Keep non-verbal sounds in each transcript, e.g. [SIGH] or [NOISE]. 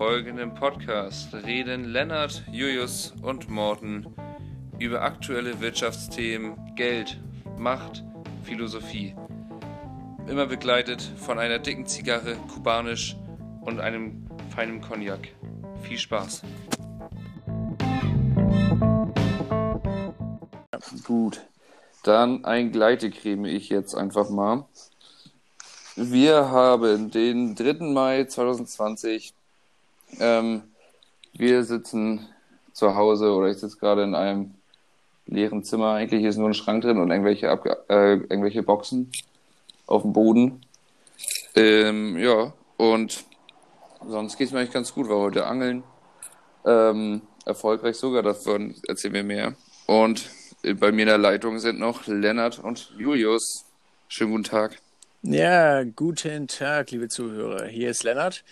folgenden Podcast reden Lennart, Julius und Morten über aktuelle Wirtschaftsthemen, Geld, Macht, Philosophie. Immer begleitet von einer dicken Zigarre, kubanisch und einem feinen Cognac. Viel Spaß. Gut, dann ein Gleitecreme ich jetzt einfach mal. Wir haben den 3. Mai 2020. Ähm, wir sitzen zu Hause oder ich sitze gerade in einem leeren Zimmer. Eigentlich ist nur ein Schrank drin und irgendwelche, äh, irgendwelche Boxen auf dem Boden. Ähm, ja, und sonst geht es mir eigentlich ganz gut. War heute angeln. Ähm, erfolgreich sogar, davon erzählen wir mehr. Und bei mir in der Leitung sind noch Lennart und Julius. Schönen guten Tag. Ja, guten Tag, liebe Zuhörer. Hier ist Lennart.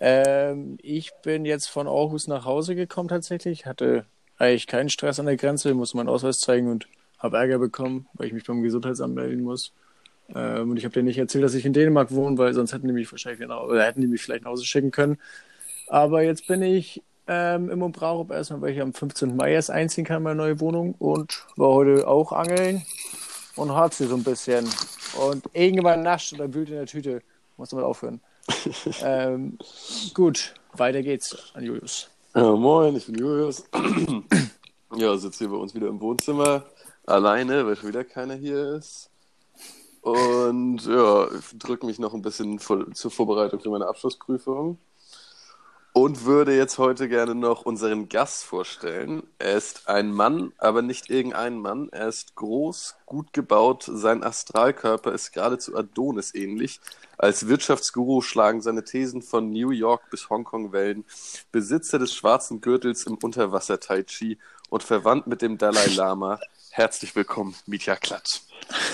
Ähm, ich bin jetzt von Aarhus nach Hause gekommen tatsächlich. Hatte eigentlich keinen Stress an der Grenze, musste meinen Ausweis zeigen und habe Ärger bekommen, weil ich mich beim Gesundheitsamt melden muss. Ähm, und ich habe denen nicht erzählt, dass ich in Dänemark wohne, weil sonst hätten die mich wahrscheinlich nach, oder hätten die mich vielleicht nach Hause schicken können. Aber jetzt bin ich ähm, im Umbrauch erstmal, weil ich am 15. Mai erst einziehen kann in meine neue Wohnung und war heute auch angeln und harzt so ein bisschen. Und irgendwann nascht oder wühlt in der Tüte. Muss mal aufhören. [LAUGHS] ähm, gut, weiter geht's an Julius. Ja, moin, ich bin Julius. [CLEARS THROAT] ja, sitze hier bei uns wieder im Wohnzimmer. Alleine, weil schon wieder keiner hier ist. Und ja, drücke mich noch ein bisschen vor, zur Vorbereitung für meine Abschlussprüfung und würde jetzt heute gerne noch unseren Gast vorstellen. Er ist ein Mann, aber nicht irgendein Mann. Er ist groß, gut gebaut, sein Astralkörper ist geradezu Adonis ähnlich. Als Wirtschaftsguru schlagen seine Thesen von New York bis Hongkong Wellen. Besitzer des schwarzen Gürtels im Unterwasser Tai Chi und verwandt mit dem Dalai Lama. Herzlich willkommen, Mitya Klatt.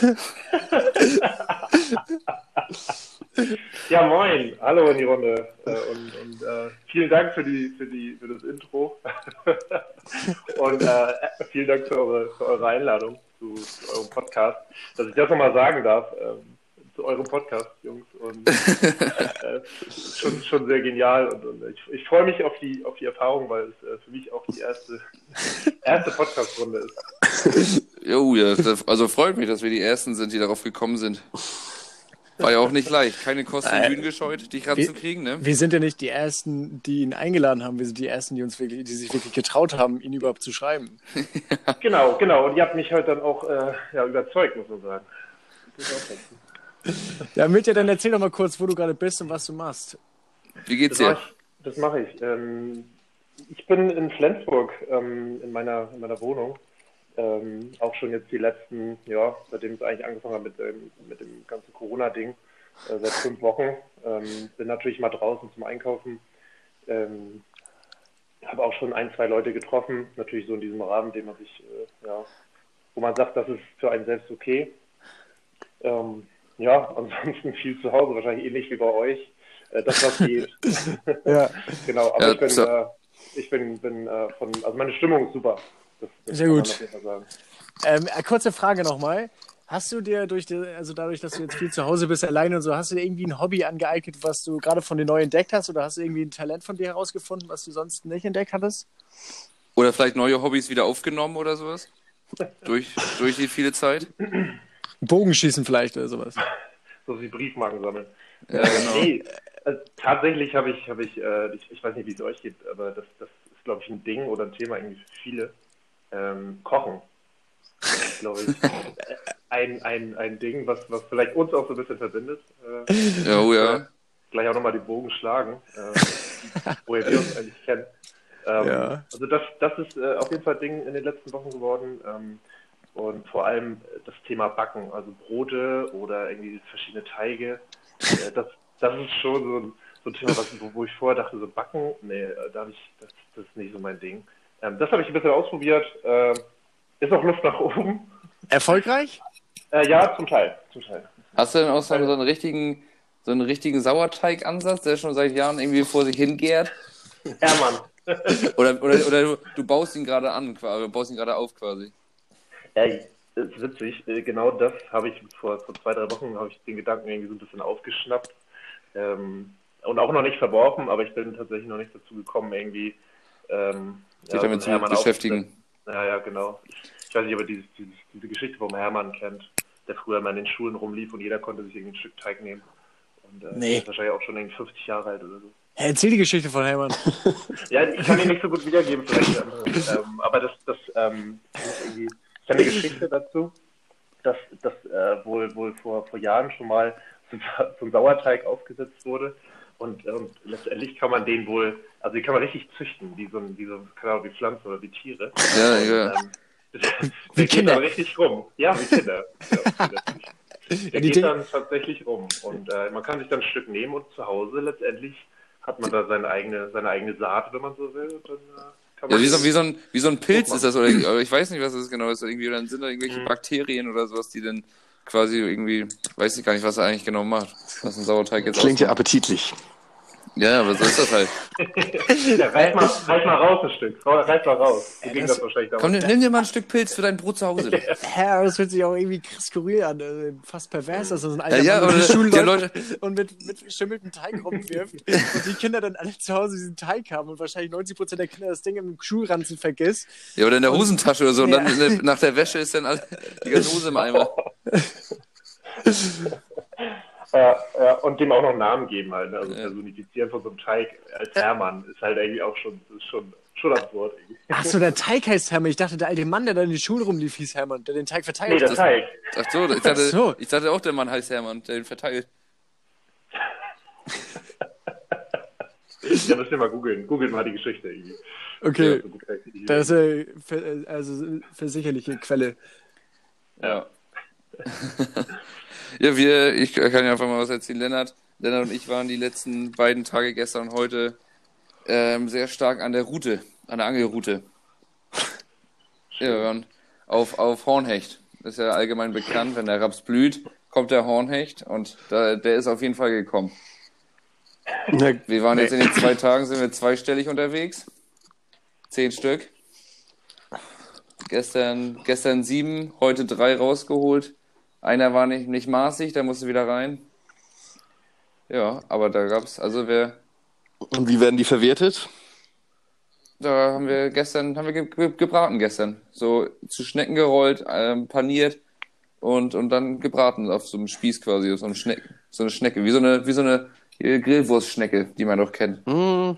[LAUGHS] [LAUGHS] Ja, moin. Hallo in die Runde. Äh, und, und äh, vielen Dank für, die, für, die, für das Intro. [LAUGHS] und äh, vielen Dank für eure, für eure Einladung zu, zu, eurem Podcast. Dass ich das nochmal sagen darf, ähm, zu eurem Podcast, Jungs. Und äh, [LAUGHS] schon, schon sehr genial. Und, und ich, ich freue mich auf die, auf die Erfahrung, weil es äh, für mich auch die erste, erste Podcast-Runde ist. Jo, also freut mich, dass wir die Ersten sind, die darauf gekommen sind. War ja auch nicht leicht. Keine Kosten Mühen gescheut, dich ranzukriegen, ne? Wir sind ja nicht die Ersten, die ihn eingeladen haben. Wir sind die Ersten, die uns wirklich, die sich wirklich getraut haben, ihn überhaupt zu schreiben. [LAUGHS] genau, genau. Und ihr habt mich heute dann auch äh, ja, überzeugt, muss man sagen. [LAUGHS] ja, Mitja, dann erzähl doch mal kurz, wo du gerade bist und was du machst. Wie geht's dir? Das mache ich. Ähm, ich bin in Flensburg ähm, in, meiner, in meiner Wohnung ähm, auch schon jetzt die letzten, ja, seitdem es eigentlich angefangen hat mit, dem, mit dem ganzen Corona-Ding, äh, seit fünf Wochen. Ähm, bin natürlich mal draußen zum Einkaufen. Ähm, habe auch schon ein, zwei Leute getroffen, natürlich so in diesem Rahmen, den man sich, äh, ja, wo man sagt, das ist für einen selbst okay. Ähm, ja, [LAUGHS] ansonsten viel zu Hause, wahrscheinlich ähnlich wie bei euch. Äh, das, was geht. [LAUGHS] [LAUGHS] ja. genau, aber ja, ich bin, so. äh, ich bin, bin äh, von, also meine Stimmung ist super. Das, das Sehr gut. Ähm, äh, kurze Frage nochmal. Hast du dir durch die, also dadurch, dass du jetzt viel zu Hause bist, alleine und so, hast du dir irgendwie ein Hobby angeeignet, was du gerade von dir neu entdeckt hast? Oder hast du irgendwie ein Talent von dir herausgefunden, was du sonst nicht entdeckt hattest? Oder vielleicht neue Hobbys wieder aufgenommen oder sowas? durch, durch die viele Zeit? Bogenschießen vielleicht oder sowas. So wie Briefmarken sammeln. Ja, genau. Nee, also, tatsächlich habe ich, habe ich, äh, ich, ich weiß nicht, wie es euch geht, aber das, das ist, glaube ich, ein Ding oder ein Thema irgendwie für viele ähm, Kochen. Glaube ich. [LAUGHS] ein, ein, ein Ding, was, was vielleicht uns auch so ein bisschen verbindet. Äh, oh ja. Gleich auch nochmal den Bogen schlagen, äh, woher wir uns eigentlich kennen. Ähm, ja. Also das, das ist äh, auf jeden Fall ein Ding in den letzten Wochen geworden. Ähm, und vor allem das Thema Backen, also Brote oder irgendwie verschiedene Teige. Äh, das, das ist schon so ein, so ein Thema, was, wo, wo ich vorher dachte, so Backen, nee, äh, da ich, das, das ist nicht so mein Ding. Ähm, das habe ich ein bisschen ausprobiert. Äh, ist noch Luft nach oben. Erfolgreich? Äh, ja, zum Teil, zum Teil. Hast du denn auch so einen richtigen, so einen richtigen Sauerteigansatz, der schon seit Jahren irgendwie vor sich hingärt? Ja, Mann. [LAUGHS] oder, oder, oder du, du baust ihn gerade an, quasi, baust ihn gerade auf quasi. Ja, ist witzig. Äh, genau das habe ich vor, vor zwei, drei Wochen habe ich den Gedanken irgendwie so ein bisschen aufgeschnappt. Ähm, und auch noch nicht verworfen, aber ich bin tatsächlich noch nicht dazu gekommen, irgendwie ähm, sich damit zu beschäftigen. Ja, ja, genau. Ich, weiß nicht, ob ihr diese, diese, diese Geschichte vom Hermann kennt, der früher mal in den Schulen rumlief und jeder konnte sich irgendwie ein Stück Teig nehmen. Und äh, nee. ist wahrscheinlich auch schon irgendwie 50 Jahre alt oder so. Hey, erzähl die Geschichte von Hermann. [LAUGHS] ja, ich kann die nicht so gut wiedergeben, vielleicht ähm, aber das, das ähm, ist irgendwie, ich habe eine Geschichte dazu, dass das äh, wohl, wohl vor, vor Jahren schon mal so, so ein Sauerteig aufgesetzt wurde. Und, und letztendlich kann man den wohl, also die kann man richtig züchten, wie so, wie so keine Ahnung, wie Pflanzen oder wie Tiere. Ja, und, ja. Ähm, wie Kinder. richtig rum. Ja, wie Kinder. Ja, der [LAUGHS] geht dann tatsächlich rum. Und äh, man kann sich dann ein Stück nehmen und zu Hause letztendlich hat man da seine eigene, seine eigene Saat, wenn man so will. Und dann, äh, ja, wie so, wie, so ein, wie so ein Pilz ist das, oder, ich weiß nicht, was das genau ist. Irgendwie, dann sind da irgendwelche mhm. Bakterien oder sowas, die dann quasi irgendwie, weiß ich gar nicht, was er eigentlich genau macht. Was ein Sauerteig jetzt Klingt ja appetitlich. Ja, aber so ist das halt. [LAUGHS] ja, reich, mal, reich mal raus ein Stück. Reich mal raus. Du das, das wahrscheinlich Komm, nimm dir mal ein Stück Pilz für dein Brot zu Hause. [LAUGHS] ja, das hört sich auch irgendwie skurril an. Also fast pervers, dass das ein alter ja, ja, Mann die Schule Leute und mit, mit geschimmeltem Teig rumwirft. [LAUGHS] und die Kinder dann alle zu Hause diesen Teig haben und wahrscheinlich 90% der Kinder das Ding im Schulranzen vergisst. Ja, oder in der Hosentasche oder so. Und ja. dann nach der Wäsche ist dann alle, die ganze Hose im Eimer. Ja, ja, und dem auch noch einen Namen geben halt. Ne? Also ja. personifizieren von so einem Teig als Hermann ist halt irgendwie auch schon, ist schon, schon absurd. Irgendwie. Ach so, der Teig heißt Hermann. Ich dachte, der alte Mann, der da in die Schule rumlief, hieß Hermann, der den Teig verteilt. Nee, der Teig. Ach so, ich dachte, so. ich dachte auch, der Mann heißt Hermann, der den verteilt. [LAUGHS] ja, müsst ihr mal googeln. Googelt mal die Geschichte irgendwie. Okay. Das ist eine also versicherliche Quelle. Ja. [LAUGHS] Ja, wir, ich kann ja einfach mal was erzählen. Lennart, Lennart und ich waren die letzten beiden Tage gestern und heute ähm, sehr stark an der Route, an der Angelroute. [LAUGHS] Ja, wir waren auf, auf Hornhecht. Das ist ja allgemein bekannt, wenn der Raps blüht, kommt der Hornhecht und da, der ist auf jeden Fall gekommen. Wir waren jetzt in den zwei Tagen, sind wir zweistellig unterwegs. Zehn Stück. Gestern, gestern sieben, heute drei rausgeholt. Einer war nicht, nicht maßig, der musste wieder rein. Ja, aber da gab es, also wer. Und wie werden die verwertet? Da haben wir gestern, haben wir ge gebraten gestern. So zu Schnecken gerollt, ähm, paniert und, und dann gebraten auf so einem Spieß quasi, so eine Schnecke, so eine Schnecke, wie so eine, wie so eine Grillwurstschnecke, die man doch kennt. Mm.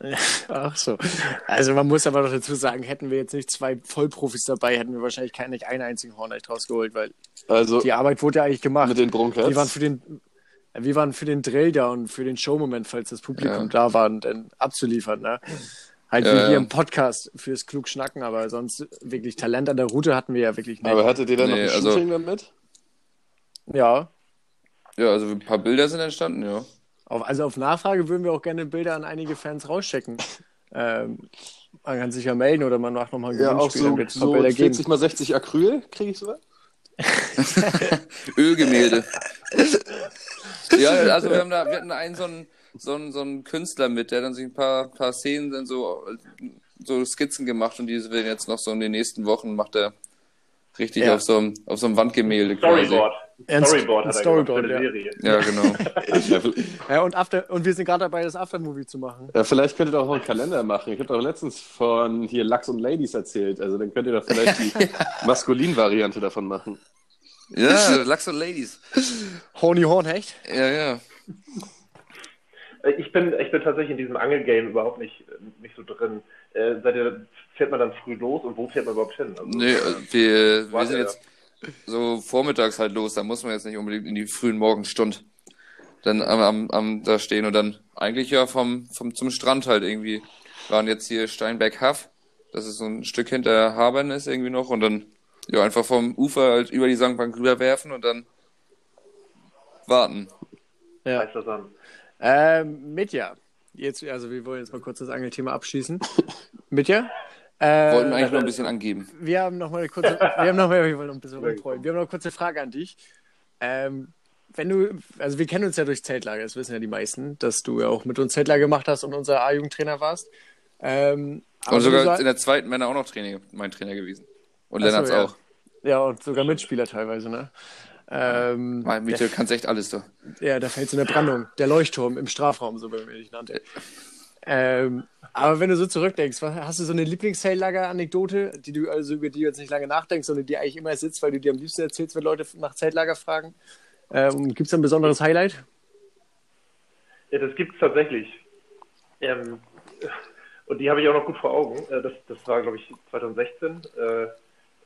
[LAUGHS] Ach so. Also man muss aber noch dazu sagen, hätten wir jetzt nicht zwei Vollprofis dabei, hätten wir wahrscheinlich keinen nicht einen einzigen Hornecht rausgeholt, weil also, die Arbeit wurde ja eigentlich gemacht. Mit den Broncos. Wir waren für den, wir waren für den Drill da und für den Showmoment, falls das Publikum ja. da war, dann abzuliefern. Ne? Halt ja, wie hier im Podcast fürs Klugschnacken, aber sonst wirklich Talent an der Route hatten wir ja wirklich nicht. Aber hattet ihr da nee, noch ein also, Shooting damit? Ja. Ja, also ein paar Bilder sind entstanden, ja. Auf, also auf Nachfrage würden wir auch gerne Bilder an einige Fans rauschecken. ähm, man kann sich ja melden oder man macht nochmal ein Ja, auch so, so Bilder 40 geben. mal 60 Acryl, kriege ich sowas? [LAUGHS] Ölgemälde. [LAUGHS] ja, also wir haben da, wir hatten einen so einen, so einen, so einen Künstler mit, der dann sich ein paar, paar Szenen dann so, so Skizzen gemacht und diese werden jetzt noch so in den nächsten Wochen macht er richtig ja. auf, so einem, auf so einem Wandgemälde Storyboard. Quasi. Storyboard hat er Storyboard, für ja. Serie. Ja, genau. ja, und, After, und wir sind gerade dabei, das Aftermovie zu machen. Ja, vielleicht könnt ihr doch auch einen Kalender machen. Ich habe doch letztens von hier Lachs und Ladies erzählt. Also dann könnt ihr doch vielleicht die [LAUGHS] Maskulin-Variante davon machen. Ja, Lachs und Ladies. Horny Hornhecht? Ja, ja. Ich bin, ich bin tatsächlich in diesem Angelgame überhaupt nicht, nicht so drin. Äh, seid ihr, fährt man dann früh los und wo fährt man überhaupt hin? Also, nee, wir, wir sind jetzt so vormittags halt los, da muss man jetzt nicht unbedingt in die frühen Morgenstunden dann am, am, am da stehen und dann eigentlich ja vom, vom zum Strand halt irgendwie waren jetzt hier Steinberg-Haff, das ist so ein Stück hinter Habern ist irgendwie noch und dann ja einfach vom Ufer halt über die Sandbank rüberwerfen und dann warten. Ja. Heißt das an? Ähm, Mitja. Jetzt, also wir wollen jetzt mal kurz das Angelthema abschließen. [LAUGHS] Mitja? Äh, Wollten wir eigentlich noch ein bisschen angeben. Wir haben noch mal eine kurze, [LAUGHS] wir haben noch mal, wir wollen ein bisschen rumfreuen. Wir haben noch eine kurze Frage an dich. Ähm, wenn du, also wir kennen uns ja durch Zeltlager, das wissen ja die meisten, dass du ja auch mit uns Zeltlager gemacht hast und unser A-Jugendtrainer warst. Ähm, und sogar so, in der zweiten Männer auch noch Trainer, mein Trainer gewesen. Und Lennart's ja. auch. Ja, und sogar Mitspieler teilweise, ne? Ähm, Mein Miete, du kannst echt alles da. Ja, da fällt so eine Brandung. Der Leuchtturm im Strafraum, so wie man ihn nannte. Ähm, aber wenn du so zurückdenkst, hast du so eine Lieblings-Zeltlager-Anekdote, die du also über die du jetzt nicht lange nachdenkst, sondern die eigentlich immer sitzt, weil du dir am liebsten erzählst, wenn Leute nach Zeltlager fragen? Ähm, Gibt es ein besonderes Highlight? Ja, das gibt es tatsächlich. Ähm, und die habe ich auch noch gut vor Augen. Äh, Das, das war, glaube ich, 2016. Äh,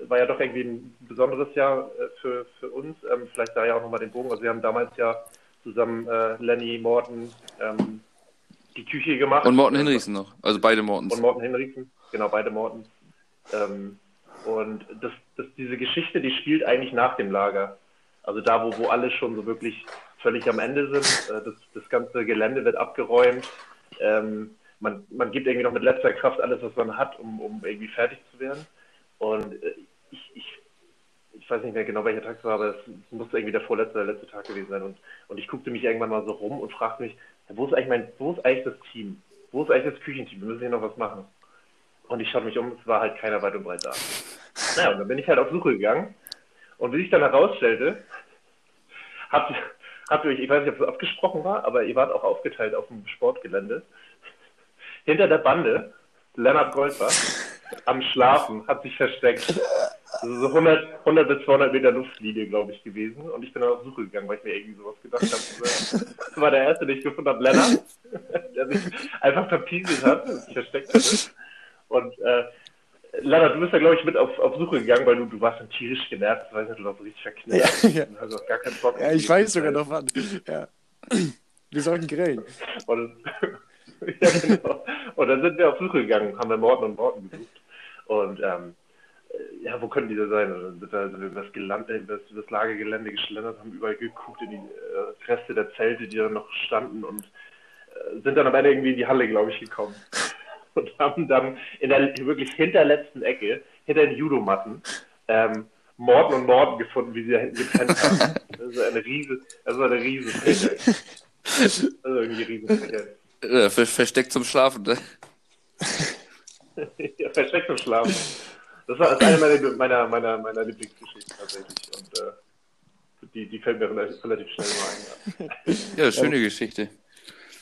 war ja doch irgendwie ein besonderes Jahr äh, für, für uns. Ähm, vielleicht da ja auch nochmal den Bogen. Also wir haben damals ja zusammen äh, Lenny, Morten, ähm, die Küche gemacht. Und Morten Hinrichsen noch. Also beide Mortens. Und Morten Hinrichsen, genau, beide Mortens. Ähm, und das, das, diese Geschichte, die spielt eigentlich nach dem Lager. Also da, wo, wo alle schon so wirklich völlig am Ende sind. Äh, das, das ganze Gelände wird abgeräumt. Ähm, man, man gibt irgendwie noch mit letzter Kraft alles, was man hat, um, um irgendwie fertig zu werden. Und äh, ich, ich, ich weiß nicht mehr genau, welcher Tag es war, aber es, es musste irgendwie der vorletzte oder letzte Tag gewesen sein. Und, und ich guckte mich irgendwann mal so rum und fragte mich, wo ist eigentlich mein, wo ist eigentlich das Team? Wo ist eigentlich das Küchenteam? Wir müssen hier noch was machen. Und ich schaute mich um, es war halt keiner weit und breit da. Naja, und dann bin ich halt auf Suche gegangen. Und wie sich dann herausstellte, habt, habt ihr euch, ich weiß nicht, ob es abgesprochen war, aber ihr wart auch aufgeteilt auf dem Sportgelände. Hinter der Bande, Lennart Goldbach, am Schlafen, hat sich versteckt. Also so 100, 100 bis 200 Meter Luftlinie, glaube ich, gewesen. Und ich bin dann auf Suche gegangen, weil ich mir irgendwie sowas gedacht habe. Das war der erste, den ich gefunden habe, Lennart, [LAUGHS] der sich einfach verpieselt hat, sich versteckt hatte. Und äh, Lennart, du bist ja, glaube ich, mit auf, auf Suche gegangen, weil du, du warst dann tierisch genervt. Ich weiß nicht, du warst richtig verknallt. Ja, ja. Auch gar keinen Bock. Ja, ich weiß sogar noch wann. Ja. Wir sollten grillen. Und, [LAUGHS] ja, genau. und dann sind wir auf Suche gegangen, haben wir Morten und Morten gesucht. Und ähm, äh, ja, wo können die da sein? Und dann sind wir, über das, Geland, äh, über das, über das Lagergelände geschlendert, haben überall geguckt in die äh, Reste der Zelte, die da noch standen und äh, sind dann am Ende irgendwie in die Halle, glaube ich, gekommen. [LAUGHS] Und haben dann in der wirklich hinterletzten Ecke, hinter den Judomatten, ähm, Morten und Morten gefunden, wie sie da hinten gepennt haben. [LAUGHS] Das ist eine riese, das war eine riese Frechheit. Also irgendwie riesen. Äh, ver versteckt zum Schlafen. Ne? [LAUGHS] ja, versteckt im Schlafen. Das war ist eine meiner, meiner, meiner, meiner Lieblingsgeschichten tatsächlich. Und äh, die, die fällt mir relativ, relativ schnell mal ein. Ja. Ja, schöne Geschichte.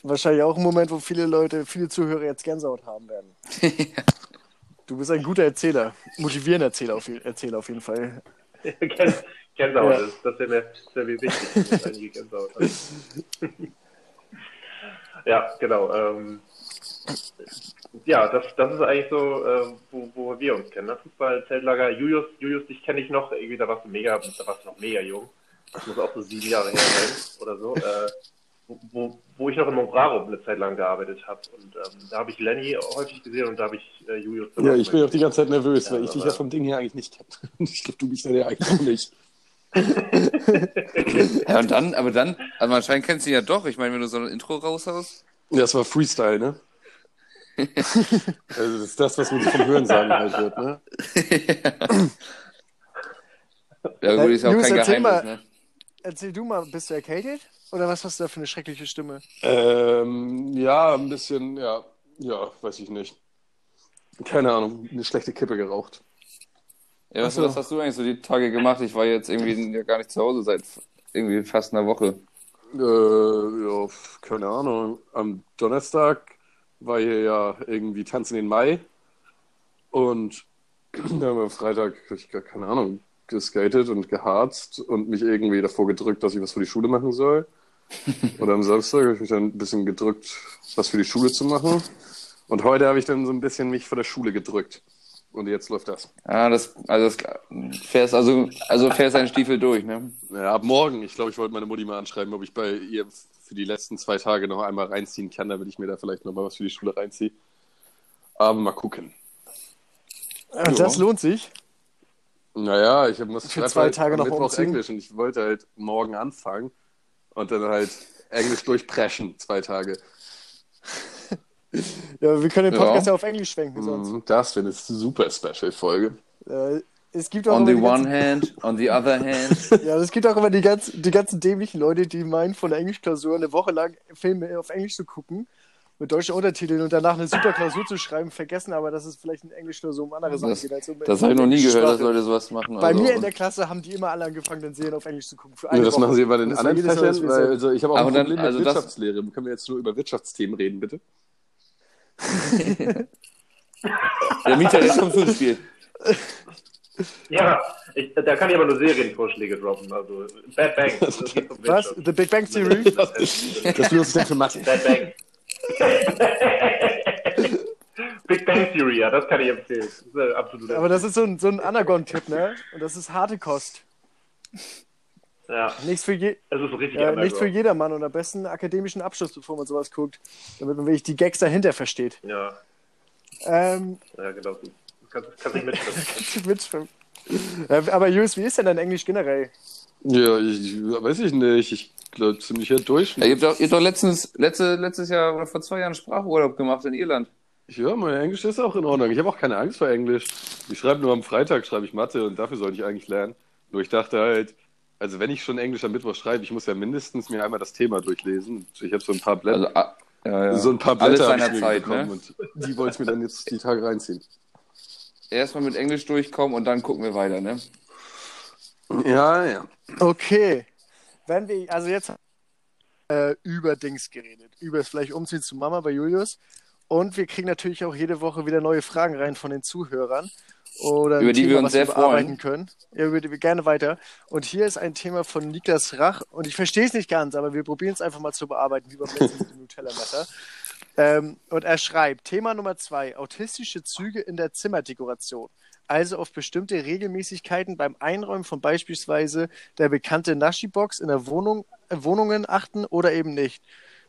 Wahrscheinlich auch ein Moment, wo viele Leute, viele Zuhörer jetzt Gänsehaut haben werden. [LAUGHS] Du bist ein guter Erzähler. Motivierender Erzähler auf, Erzähler auf jeden Fall. [LAUGHS] Gän- Gänsehaut, Ja. das, das wäre mir, wär mir wichtig, dass einige Gänsehaut haben. [LAUGHS] ja, genau. Ähm, ja, das, das ist eigentlich so, äh, wo, wo wir uns kennen. Ne? Fußball, Zeltlager, Julius, Julius, dich kenne ich noch, irgendwie, da warst du mega, da warst du noch mega jung. Das muss auch so sieben Jahre her sein oder so. Äh, wo- wo, ich noch in Monbraro eine Zeit lang gearbeitet habe. Und ähm, da habe ich Lenny häufig gesehen und da habe ich äh, Julius Ja, ich bin auch die ganze Zeit nervös, Ja, weil ich dich ja vom Ding her eigentlich nicht kenne. [LAUGHS] Ich glaube, du bist ja der eigentlich auch nicht. [LAUGHS] Ja, und dann, aber dann, also anscheinend kennst du ihn ja doch. Ich meine, wenn du so ein Intro raushaust. Ja, das war Freestyle, ne? Also das ist das, was man vom Hören sagen halt wird, ne? Ja, gut, ist ja auch Jungs, kein erzähl Geheimnis, mal. ne? Erzähl du mal, bist du erkältet? Oder was hast du da für eine schreckliche Stimme? Ähm, ja, ein bisschen, ja, ja, weiß ich nicht. Keine Ahnung, eine schlechte Kippe geraucht. Ja, was, so. was hast du eigentlich so die Tage gemacht? Ich war jetzt irgendwie ja gar nicht zu Hause seit irgendwie fast einer Woche. Äh, ja, keine Ahnung. Am Donnerstag war hier ja irgendwie Tanzen in den Mai. Und dann haben wir am Freitag, ich keine Ahnung, geskatet und geharzt und mich irgendwie davor gedrückt, dass ich was für die Schule machen soll. [LAUGHS] Und am Samstag habe ich mich dann ein bisschen gedrückt, was für die Schule zu machen. Und heute habe ich dann so ein bisschen mich vor der Schule gedrückt. Und jetzt läuft das. Ja, das, also das fährst also, also fährst deinen Stiefel durch, ne? Ja, ab morgen. Ich glaube, ich wollte meine Mutti mal anschreiben, ob ich bei ihr für die letzten zwei Tage noch einmal reinziehen kann, damit ich mir da vielleicht noch mal was für die Schule reinziehe. Aber mal gucken. Ah, Das lohnt sich. Naja, ich muss Für zwei halt Tage noch Mittwoch. Englisch und ich wollte halt morgen anfangen und dann halt Englisch durchpreschen, zwei Tage. [LAUGHS] Ja, wir können den Ja. Podcast ja, auf Englisch schwenken sonst. Mhm, Das wäre eine super Special-Folge. Äh, es gibt auch On the immer die one hand, on the other hand. ganzen, [LAUGHS] ja, es gibt auch immer die, ganz, die ganzen dämlichen Leute, die meinen, von der Englischklausur eine Woche lang Filme auf Englisch zu gucken mit deutschen Untertiteln und danach eine super Klausur zu schreiben, vergessen aber, dass es vielleicht in Englisch nur so um andere Sachen Das, geht. Als um das habe ich noch nie gehört, dass Sprache. Leute sowas machen. Bei also, mir in der Klasse haben die immer alle angefangen, dann Serien auf Englisch zu gucken. Für Ja, eine das Woche. machen sie bei den anderen dass Fächern, weil so- also ich habe auch Aber ein dann- Problem also mit das- Wirtschaftslehre. Können wir jetzt nur über Wirtschaftsthemen reden, bitte? [LAUGHS] [LAUGHS] Der Mieter ist vom ins Spiel. Ja, ich, da kann ich aber nur Serienvorschläge droppen. Also Bad Bang. [LAUGHS] Was? The Big Bang Theory? [LAUGHS] Das benutzt denn für Mathe. Bad Bang. [LAUGHS] Big Bang Theory, ja, das kann ich empfehlen. Das ist absolut. Aber das ist so ein, so ein Anagon-Tipp, ne? Und das ist harte Kost. ja, Nichts für, je, es ist richtig äh, nicht für jedermann und am besten einen akademischen Abschluss, bevor man sowas guckt, damit man wirklich die Gags dahinter versteht. Ja, Ähm, ja, genau. [LAUGHS] Du kannst, kannst nicht mitschreiben. mitschreiben. Äh, aber Julius, wie ist denn dein Englisch generell? Ja, ich, weiß ich nicht. Ich glaube, ziemlicher Ja, Durchschnitt. ihr, habt doch, ihr habt doch letztens, letzte, letztes Jahr oder vor zwei Jahren Sprachurlaub gemacht in Irland. Ja, mein Englisch ist auch in Ordnung. Ich habe auch keine Angst vor Englisch. Ich schreibe nur am Freitag, schreibe ich Mathe und dafür sollte ich eigentlich lernen. Nur ich dachte halt, also wenn ich schon Englisch am Mittwoch schreibe, ich muss ja mindestens mir einmal das Thema durchlesen. Ich habe so ein paar Blätter, Also, ah, ja, ja. so ein paar Alles Blätter ich seiner mir Zeit, bekommen ne? und die wollte ich mir dann jetzt die Tage reinziehen. Erstmal mit Englisch durchkommen und dann gucken wir weiter, ne? Ja, ja. Okay. Wenn wir, also jetzt äh, über Dings geredet. Über das vielleicht Umziehen zu Mama bei Julius. Und wir kriegen natürlich auch jede Woche wieder neue Fragen rein von den Zuhörern. Oder ein Über die wir uns sehr bearbeiten freuen. können. Ja, über die wir gerne weiter. Und hier ist ein Thema von Niklas Rach. Und ich verstehe es nicht ganz, aber wir probieren es einfach mal zu bearbeiten, wie beim letzten mit [LAUGHS] dem Nutella-Messer. Ähm, und er schreibt, Thema Nummer zwei, autistische Züge in der Zimmerdekoration. Also auf bestimmte Regelmäßigkeiten beim Einräumen von beispielsweise der bekannte Naschi-Box in der Wohnung, äh, Wohnungen achten oder eben nicht.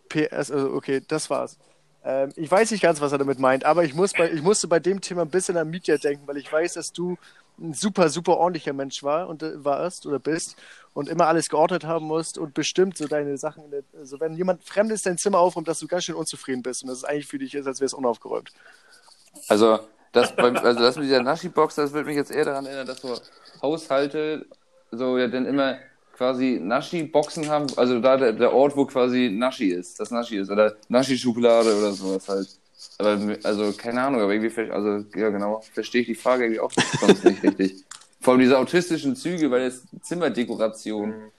PS, also okay, das war's. Ähm, ich weiß nicht ganz, was er damit meint, aber ich, muss bei, ich musste bei dem Thema ein bisschen an Mietja denken, weil ich weiß, dass du ein super, super ordentlicher Mensch war und äh, warst oder bist und immer alles geordnet haben musst und bestimmt so deine Sachen, also wenn jemand Fremdes dein Zimmer aufräumt, dass du ganz schön unzufrieden bist und dass es eigentlich für dich ist, als wäre es unaufgeräumt. Also, das, beim, also das mit dieser Naschi-Box, das wird mich jetzt eher daran erinnern, dass so Haushalte so ja dann immer quasi Naschi-Boxen haben, also da der, der Ort, wo quasi Naschi ist, das Naschi ist, oder Naschi-Schokolade oder sowas halt. Aber, also, keine Ahnung, aber irgendwie, also, ja genau, verstehe ich die Frage irgendwie auch sonst nicht richtig. Vor allem diese autistischen Züge, weil es Zimmerdekoration.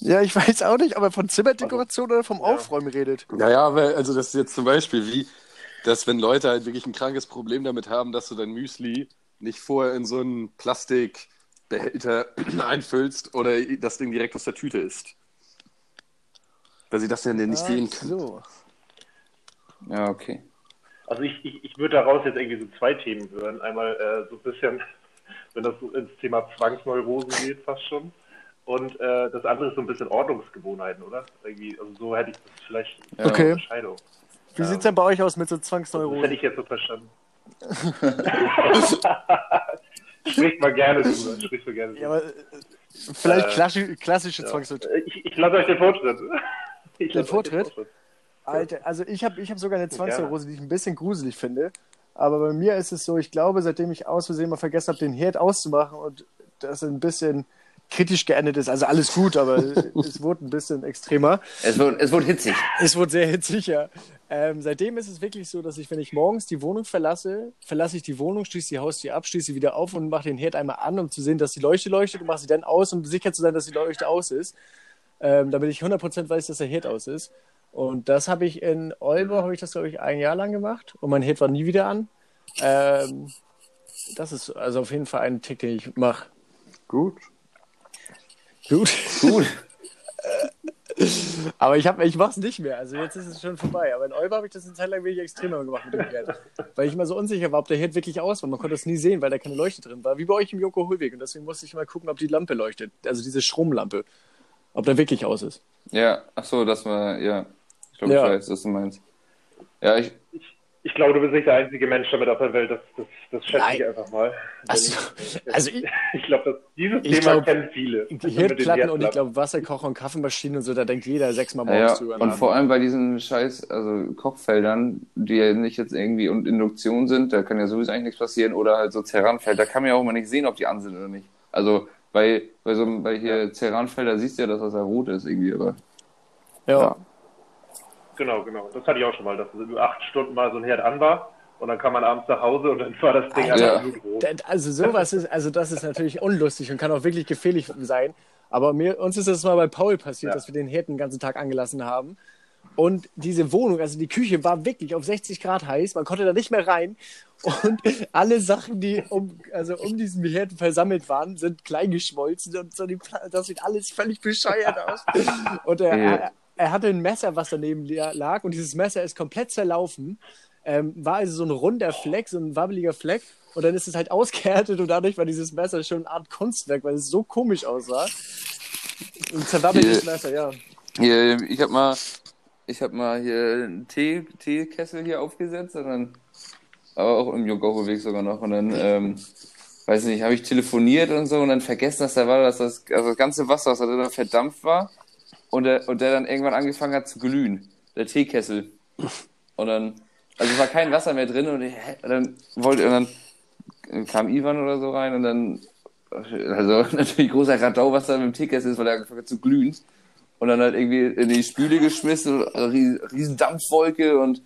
Ja, ich weiß auch nicht, aber von Zimmerdekoration oder vom ja. Aufräumen redet. Naja, aber also das ist jetzt zum Beispiel wie, dass wenn Leute halt wirklich ein krankes Problem damit haben, dass du dein Müsli nicht vorher in so einen Plastikbehälter [CLEARS THROAT] einfüllst oder das Ding direkt aus der Tüte isst. Weil sie das ja nicht sehen Ach können. so. Ja, okay. Also ich, ich, ich würde daraus jetzt irgendwie so zwei Themen hören. Einmal äh, so ein bisschen, [LAUGHS] wenn das so ins Thema Zwangsneurosen geht, fast schon. Und äh, das andere ist so ein bisschen Ordnungsgewohnheiten, oder? Irgendwie, also so hätte ich das vielleicht Ja. Okay. eine Unterscheidung. Wie Ja. sieht's denn bei euch aus mit so Das hätte Zwangsneurosen? ich jetzt so verstanden. [LAUGHS] Sprich mal gerne drüber. Sprich mal gerne Ja, drüber. aber äh, vielleicht Äh, klassische, klassische Ja. Zwangsneurosen. Ich, ich lasse euch den Vortritt. [LAUGHS] Ich Den lasse euch Vortritt? Alter, also ich habe ich hab sogar eine Zwangsneurose, die ich ein bisschen gruselig finde. Aber bei mir ist es so, ich glaube, seitdem ich aus Versehen mal vergessen habe, den Herd auszumachen und das ein bisschen kritisch geendet ist, also alles gut, aber [LAUGHS] es wurde ein bisschen extremer. Es wird, es wird hitzig. Es wurde sehr hitzig, ja. Ähm, seitdem ist es wirklich so, dass ich, wenn ich morgens die Wohnung verlasse, verlasse ich die Wohnung, schließe die Haustür ab, schließe sie wieder auf und mache den Herd einmal an, um zu sehen, dass die Leuchte leuchtet und mache sie dann aus, um sicher zu sein, dass die Leuchte aus ist. Ähm, damit ich 100% weiß, dass der Herd aus ist. Und das habe ich in Olbo, habe ich das, glaube ich, ein Jahr lang gemacht und mein Herd war nie wieder an. Ähm, das ist also auf jeden Fall ein Tick, den ich mache. Gut. Gut. Gut. [LAUGHS] Aber ich, hab- ich mache es nicht mehr. Also jetzt ist es schon vorbei. Aber in Olba habe ich das eine Zeit lang wirklich extremer gemacht mit dem Herd. Weil ich immer so unsicher war, ob der Herd wirklich aus war. Man konnte es nie sehen, weil da keine Leuchte drin war. Wie bei euch im Joko Hohlweg. Und deswegen musste ich mal gucken, ob die Lampe leuchtet. Also diese Stromlampe. Ob der wirklich aus ist. Ja, ach so, das war, ja. Ich glaube, Ja. ich weiß, was du meinst. Ja, ich, Ich glaube, du bist nicht der einzige Mensch damit auf der Welt. Das, das, das schätze ich Nein. einfach mal. Also, also ich, Ich [LAUGHS] glaube, dieses Ich Thema glaub, kennen viele. die Herdplatten und ich glaube Wasserkocher und Kaffeemaschinen und so, da denkt jeder sechsmal morgens ja. drüber Und nach. vor allem bei diesen scheiß, also Kochfeldern, die ja nicht jetzt irgendwie und Induktion sind, da kann ja sowieso eigentlich nichts passieren, oder halt so Ceranfelder, da kann man ja auch mal nicht sehen, ob die an sind oder nicht. Also, bei, bei so einem, bei hier Ceranfelder siehst du ja, dass das ja rot ist irgendwie, aber ja. ja. Genau, genau. Das hatte ich auch schon mal, dass über acht Stunden mal so ein Herd an war und dann kam man abends nach Hause und dann war das Ding Ja. einfach blutrot. Da- Also sowas ist, also das ist natürlich unlustig und kann auch wirklich gefährlich sein. Aber mir, uns ist das mal bei Paul passiert, Ja. dass wir den Herd den ganzen Tag angelassen haben. Und diese Wohnung, also die Küche war wirklich auf 60 Grad heiß, man konnte da nicht mehr rein. Und alle Sachen, die um, also um diesen Herd versammelt waren, sind klein geschmolzen und so die, das sieht alles völlig bescheuert aus. Und er, Ja. Er, hatte ein Messer, was daneben lag und dieses Messer ist komplett zerlaufen. Ähm, war also so ein runder Fleck, so ein wabbeliger Fleck. Und dann ist es halt [LAUGHS] ausgehärtet und dadurch war dieses Messer schon eine Art Kunstwerk, weil es so komisch aussah. Ein zerwabbeltes Hier- Messer, ja. Hier, ich habe mal, ich habe mal hier einen Tee, Teekessel hier aufgesetzt und dann, aber auch im Jogocho-Weg sogar noch und dann, ähm, weiß nicht, habe ich telefoniert und so und dann vergessen, dass da war, dass das, also das ganze Wasser, was da drin verdampft war und der, und der dann irgendwann angefangen hat zu glühen, der Teekessel. Und dann, also es war kein Wasser mehr drin und, ich, und dann wollte, und dann kam Ivan oder so rein und dann, also [LAUGHS] natürlich großer Radau, was da mit dem Teekessel ist, weil er angefangen hat zu glühen und dann halt irgendwie in die Spüle geschmissen, riesen Dampfwolke und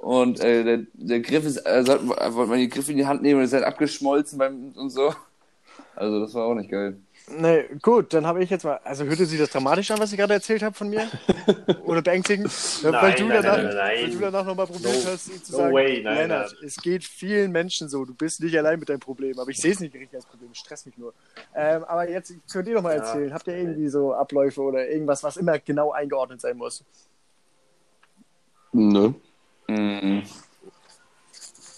und äh, der, der Griff ist, äh, sollte, wollte man den Griff in die Hand nehmen und ist halt abgeschmolzen beim und so. Also das war auch nicht geil. Nee, gut, dann habe ich jetzt mal. Also hörte sich das dramatisch an, was ich gerade erzählt habe von mir? [LAUGHS] Oder beängstigend? Ja, weil, Nein, du nein, danach, nein, nein, nein. weil du danach nochmal probiert No. hast, zu No sagen, way, nein, Lennart, nein. es geht vielen Menschen so, du bist nicht allein mit deinem Problem. Aber ich sehe es nicht richtig als Problem, ich stress mich nur. Ähm, aber jetzt könnt ihr doch mal Ja. erzählen, habt ihr irgendwie so Abläufe oder irgendwas, was immer genau eingeordnet sein muss? Ne? Mhm.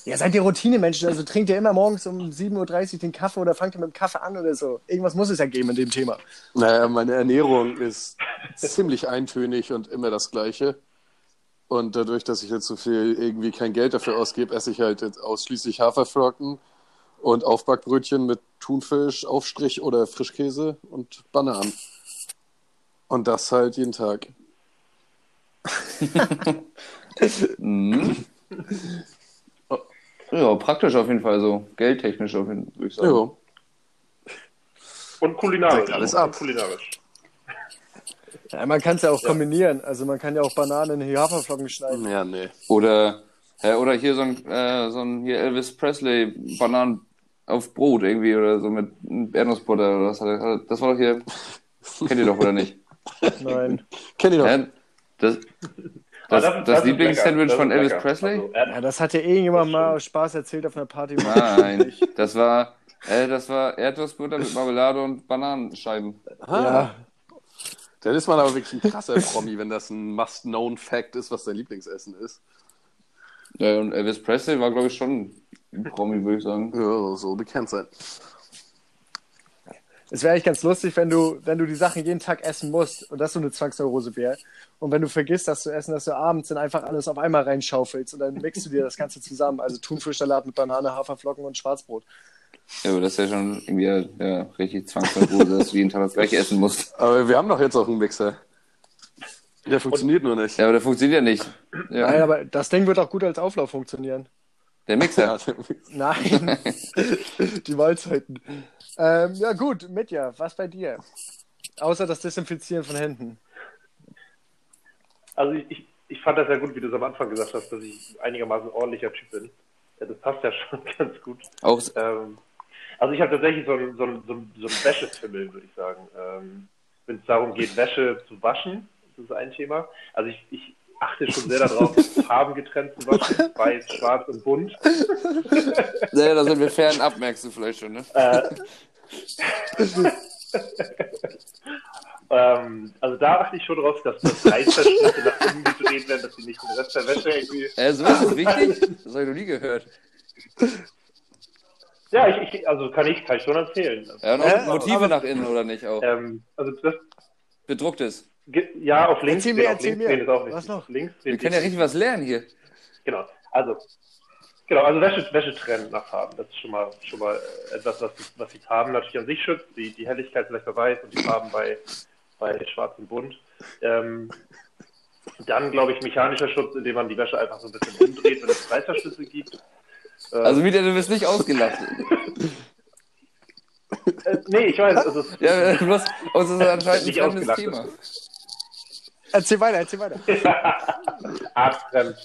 Ja, seid ihr Routinemenschen, also trinkt ihr immer morgens um 7.30 Uhr den Kaffee oder fangt ihr mit dem Kaffee an oder so? Irgendwas muss es ja geben in dem Thema. Naja, meine Ernährung ist ziemlich eintönig und immer das Gleiche. Und dadurch, dass ich jetzt so viel irgendwie kein Geld dafür ausgebe, esse ich halt jetzt ausschließlich Haferflocken und Aufbackbrötchen mit Thunfisch, Aufstrich oder Frischkäse und Bananen. Und das halt jeden Tag. [LAUGHS] Mhm. Ja, praktisch auf jeden Fall so. Geldtechnisch auf jeden Fall, würde ich sagen. Jo. Und kulinarisch. Deckt alles ab. Kulinarisch. [LAUGHS] Ja, man kann es ja auch kombinieren. Also man kann ja auch Bananen in die Haferflocken schneiden. Ja, nee. Oder, ja, oder hier so ein, äh, so ein hier Elvis Presley Bananen auf Brot irgendwie oder so mit Erdnussbutter oder was hat er, das war doch hier, [LAUGHS] kennt ihr doch oder nicht? Nein. Kenn ich doch. Ja, das, Das, das, ist Lieblingssandwich von Das Elvis lecker. Presley? Also, Ja, das hat ja irgendjemand Das mal aus Spaß erzählt auf einer Party. Nein, das war, äh, das war Erdnussbutter mit Marmelade und Bananenscheiben. Ja, Dann ist man aber wirklich ein krasser Promi, wenn das ein Must-Known-Fact ist, was dein Lieblingsessen ist. Ja, und Elvis Presley war, glaube ich, schon ein Promi, würde ich sagen. Ja, so bekannt sein. Es wäre eigentlich ganz lustig, wenn du, wenn du die Sachen jeden Tag essen musst und das so eine Zwangsneurose wäre. Und wenn du vergisst, das zu essen, dass du abends dann einfach alles auf einmal reinschaufelst und dann mixt du dir das Ganze zusammen. Also Thunfischsalat mit Banane, Haferflocken und Schwarzbrot. Ja, aber das ist ja schon irgendwie ja, ja, richtig Zwangsneurose, dass du jeden Tag das gleiche essen musst. Aber wir haben doch jetzt auch einen Mixer. Der funktioniert nur nicht. Ja, aber der funktioniert ja nicht. Ja, Nein, aber das Ding wird auch gut als Auflauf funktionieren. Der Mixer. Mixer. Nein, [LAUGHS] die Mahlzeiten. Ähm, ja gut, Mitja, was bei dir? Außer das Desinfizieren von Händen. Also ich, ich, fand das ja gut, wie du es am Anfang gesagt hast, dass ich einigermaßen ordentlicher Typ bin. Ja, das passt ja [LAUGHS] schon ganz gut. Auch, Ähm, also ich habe tatsächlich so einen so einen- so einen- so einen Wäschefimmel, würde ich sagen. Ähm, Wenn es darum geht, Wäsche zu waschen, das ist ein Thema. Also ich, ich achte schon sehr darauf, Farben getrennt zu waschen, [LAUGHS] weiß, schwarz und bunt. [LAUGHS] ja, da sind wir fernab, merkst du vielleicht schon, ne? Äh, [LAUGHS] ähm, also da achte ich schon drauf, dass das Reißverschlüsse nach innen gedreht werden, dass sie nicht den Rest der Wäsche irgendwie. Äh, so ist es wichtig? Das habe ich noch nie gehört. Ja, ich, ich, also kann ich, kann ich schon empfehlen. Ja, und auch Äh, Motive aber- nach innen, oder nicht auch? Ähm, also das, Bedrucktes. Ge- ja, auf links Erzähl mir, erzähl links mir. ist auch Was noch? Links Wir können ja richtig was lernen hier. Genau. Also, genau, also Wäsche, Wäsche trennen nach Farben. Das ist schon mal, schon mal äh, etwas, was, die- was die Farben natürlich an sich schützt. Die, die Helligkeit vielleicht bei Weiß und die Farben bei, bei Schwarz und Bunt. Ähm, dann, glaube ich, mechanischer Schutz, indem man die Wäsche einfach so ein bisschen umdreht, wenn es Reißverschlüsse gibt. Äh, Also, Mieter, du wirst nicht ausgelacht. äh, nee, ich weiß, also, Ja, bloß, uns ist [LAUGHS] anscheinend ein Nicht fremdes. Thema. Erzähl weiter, erzähl weiter. [LAUGHS] Arztfremd.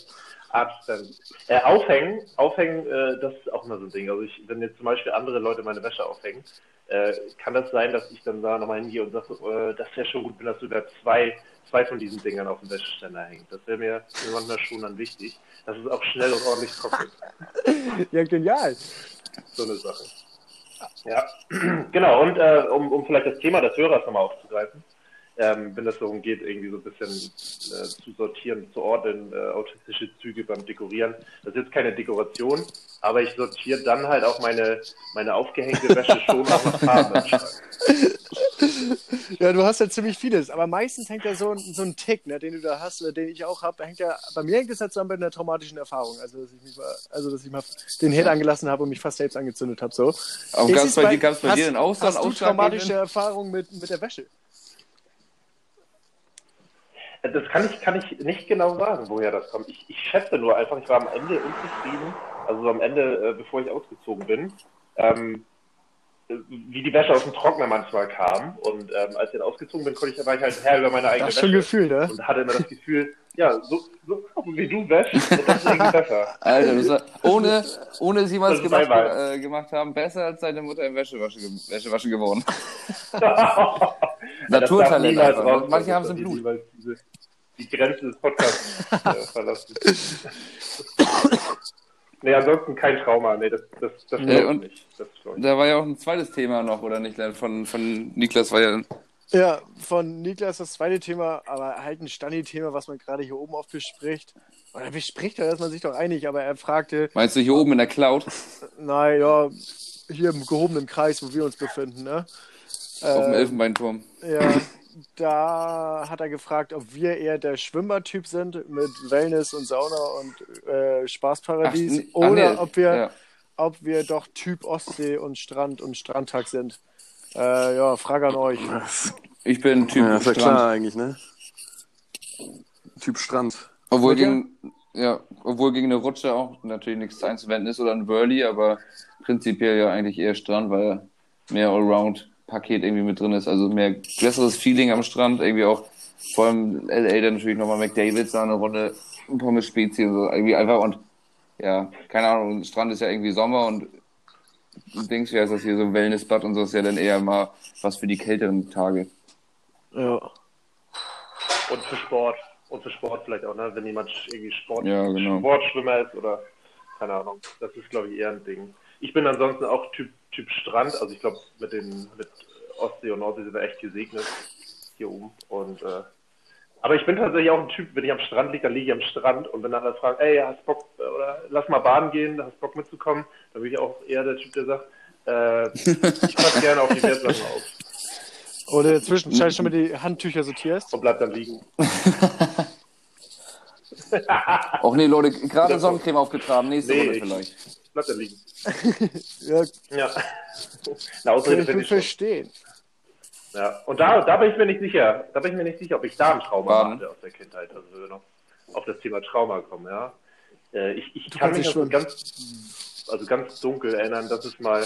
Arztfremd. Äh, aufhängen, aufhängen, äh, das ist auch immer so ein Ding. Also ich, wenn jetzt zum Beispiel andere Leute meine Wäsche aufhängen, äh, kann das sein, dass ich dann da nochmal hingehe und sage, äh, das wäre schon gut, wenn das sogar zwei, zwei von diesen Dingern auf dem Wäscheständer hängt. Das wäre mir, mir manchmal schon dann wichtig, dass es auch schnell und ordentlich trocknet. [LAUGHS] Ja, genial. So eine Sache. Ja, [CLEARS THROAT] genau. Und äh, um, um vielleicht das Thema des Hörers nochmal aufzugreifen, ähm, wenn das darum geht, irgendwie so ein bisschen äh, zu sortieren, zu ordnen, äh, autistische Züge beim Dekorieren. Das ist jetzt keine Dekoration, aber ich sortiere dann halt auch meine, meine aufgehängte Wäsche [LAUGHS] schon auch nach Farben. im Schrank. Ja, du hast ja ziemlich vieles, aber meistens hängt ja so ein, so ein Tick, ne, den du da hast oder den ich auch habe, hängt ja, bei mir hängt es halt zusammen mit einer traumatischen Erfahrung, also dass ich mich mal, also dass ich mal den Herd angelassen habe und mich fast selbst angezündet habe, so. Aber gab's es bei dir- gab's bei hast, dir denn auch so einen Hast du ausschlaggebenden- traumatische Erfahrungen mit, mit der Wäsche? Das kann ich, kann ich nicht genau sagen, woher das kommt. Ich, ich schätze nur einfach, ich war am Ende unzufrieden, also so am Ende, äh, bevor ich ausgezogen bin, ähm, äh, wie die Wäsche aus dem Trockner manchmal kam. Und ähm, als ich dann ausgezogen bin, konnte ich, war ich halt Herr über meine eigene Das ist schon ein Wäsche. Gefühl, ne? Und hatte immer das Gefühl, ja, so, so wie du wäschst, [LAUGHS] das ist irgendwie besser. Alter, das ohne, ohne es jemals Das ist gemacht, äh, gemacht haben, besser als deine Mutter im Wäschewaschen, Wäschewaschen geworden. [LAUGHS] [LAUGHS] Naturtalent einfach. ne? Manche haben es im die Blut. Diese, die Grenze des Podcasts äh, [LAUGHS] verlassen. nee, ansonsten kein Trauma. Nee, das, das, das Äh, ich und- nicht. Das Da war ja auch ein zweites Thema noch, oder nicht? Von, von Niklas war ja. Ja, von Niklas das zweite Thema, aber halt ein Stani-Thema, was man gerade hier oben oft bespricht. Oder bespricht, da ist man sich doch einig, aber er fragte, Meinst du hier oben in der Cloud? naja, hier im gehobenen Kreis, wo wir uns befinden, ne? Auf dem Äh, Elfenbeinturm. Ja, [CLEARS THROAT] da hat er gefragt, ob wir eher der Schwimmertyp sind mit Wellness und Sauna und äh, Spaßparadies Ach, ach, oder nee, ob wir ja. ob wir doch Typ Ostsee und Strand und Strandtag sind. Äh, ja, Frage an euch. Ich bin Typ Ja, ist ja Strand. klar eigentlich, ne? Typ Strand. Obwohl gegen, ja, obwohl gegen eine Rutsche auch natürlich nichts einzuwenden ist oder ein Whirly, aber prinzipiell ja eigentlich eher Strand, weil mehr Allround-Paket irgendwie mit drin ist. Also mehr besseres Feeling am Strand, irgendwie auch vor allem LA dann natürlich nochmal McDavid's da eine Runde Pommes Spezi und so. Irgendwie einfach und ja, keine Ahnung, Strand ist ja irgendwie Sommer und Dings, wie heißt das hier, so Wellnessbad und so ist ja dann eher mal was für die kälteren Tage. Ja. Und für Sport. Und für Sport vielleicht auch, ne? Wenn jemand irgendwie Sport, Ja, genau. Sportschwimmer ist oder keine Ahnung. Das ist, glaube ich, eher ein Ding. Ich bin ansonsten auch Typ, typ Strand. Also ich glaube, mit den mit Ostsee und Nordsee sind wir echt gesegnet hier oben. Und äh, aber ich bin tatsächlich auch ein Typ, wenn ich am Strand liege, dann liege ich am Strand und wenn alle fragen, ey, hast Bock äh, oder lass mal baden gehen, hast Bock mitzukommen, dann bin ich auch eher der Typ, der sagt, äh, ich passe [LAUGHS] gerne auf die Wertsachen auf Oder in der Zwischenzeit schon mal die Handtücher sortierst. und bleib dann liegen. [LAUGHS] Auch nee, Leute, gerade Sonnencreme aufgetragen, nächste Nee, Runde ich- vielleicht. Dann liegen. [LAUGHS] Ja, Ja. Na, kann Ausrede gut ich schon. verstehen. Ja. Und da, da bin ich mir nicht sicher. Da bin ich mir nicht sicher, ob ich da ein Trauma Baden. hatte aus der Kindheit. Also wenn wir noch auf das Thema Trauma kommen, ja. Äh, ich ich kann mich schwimmen. ganz, also ganz dunkel erinnern, dass es mal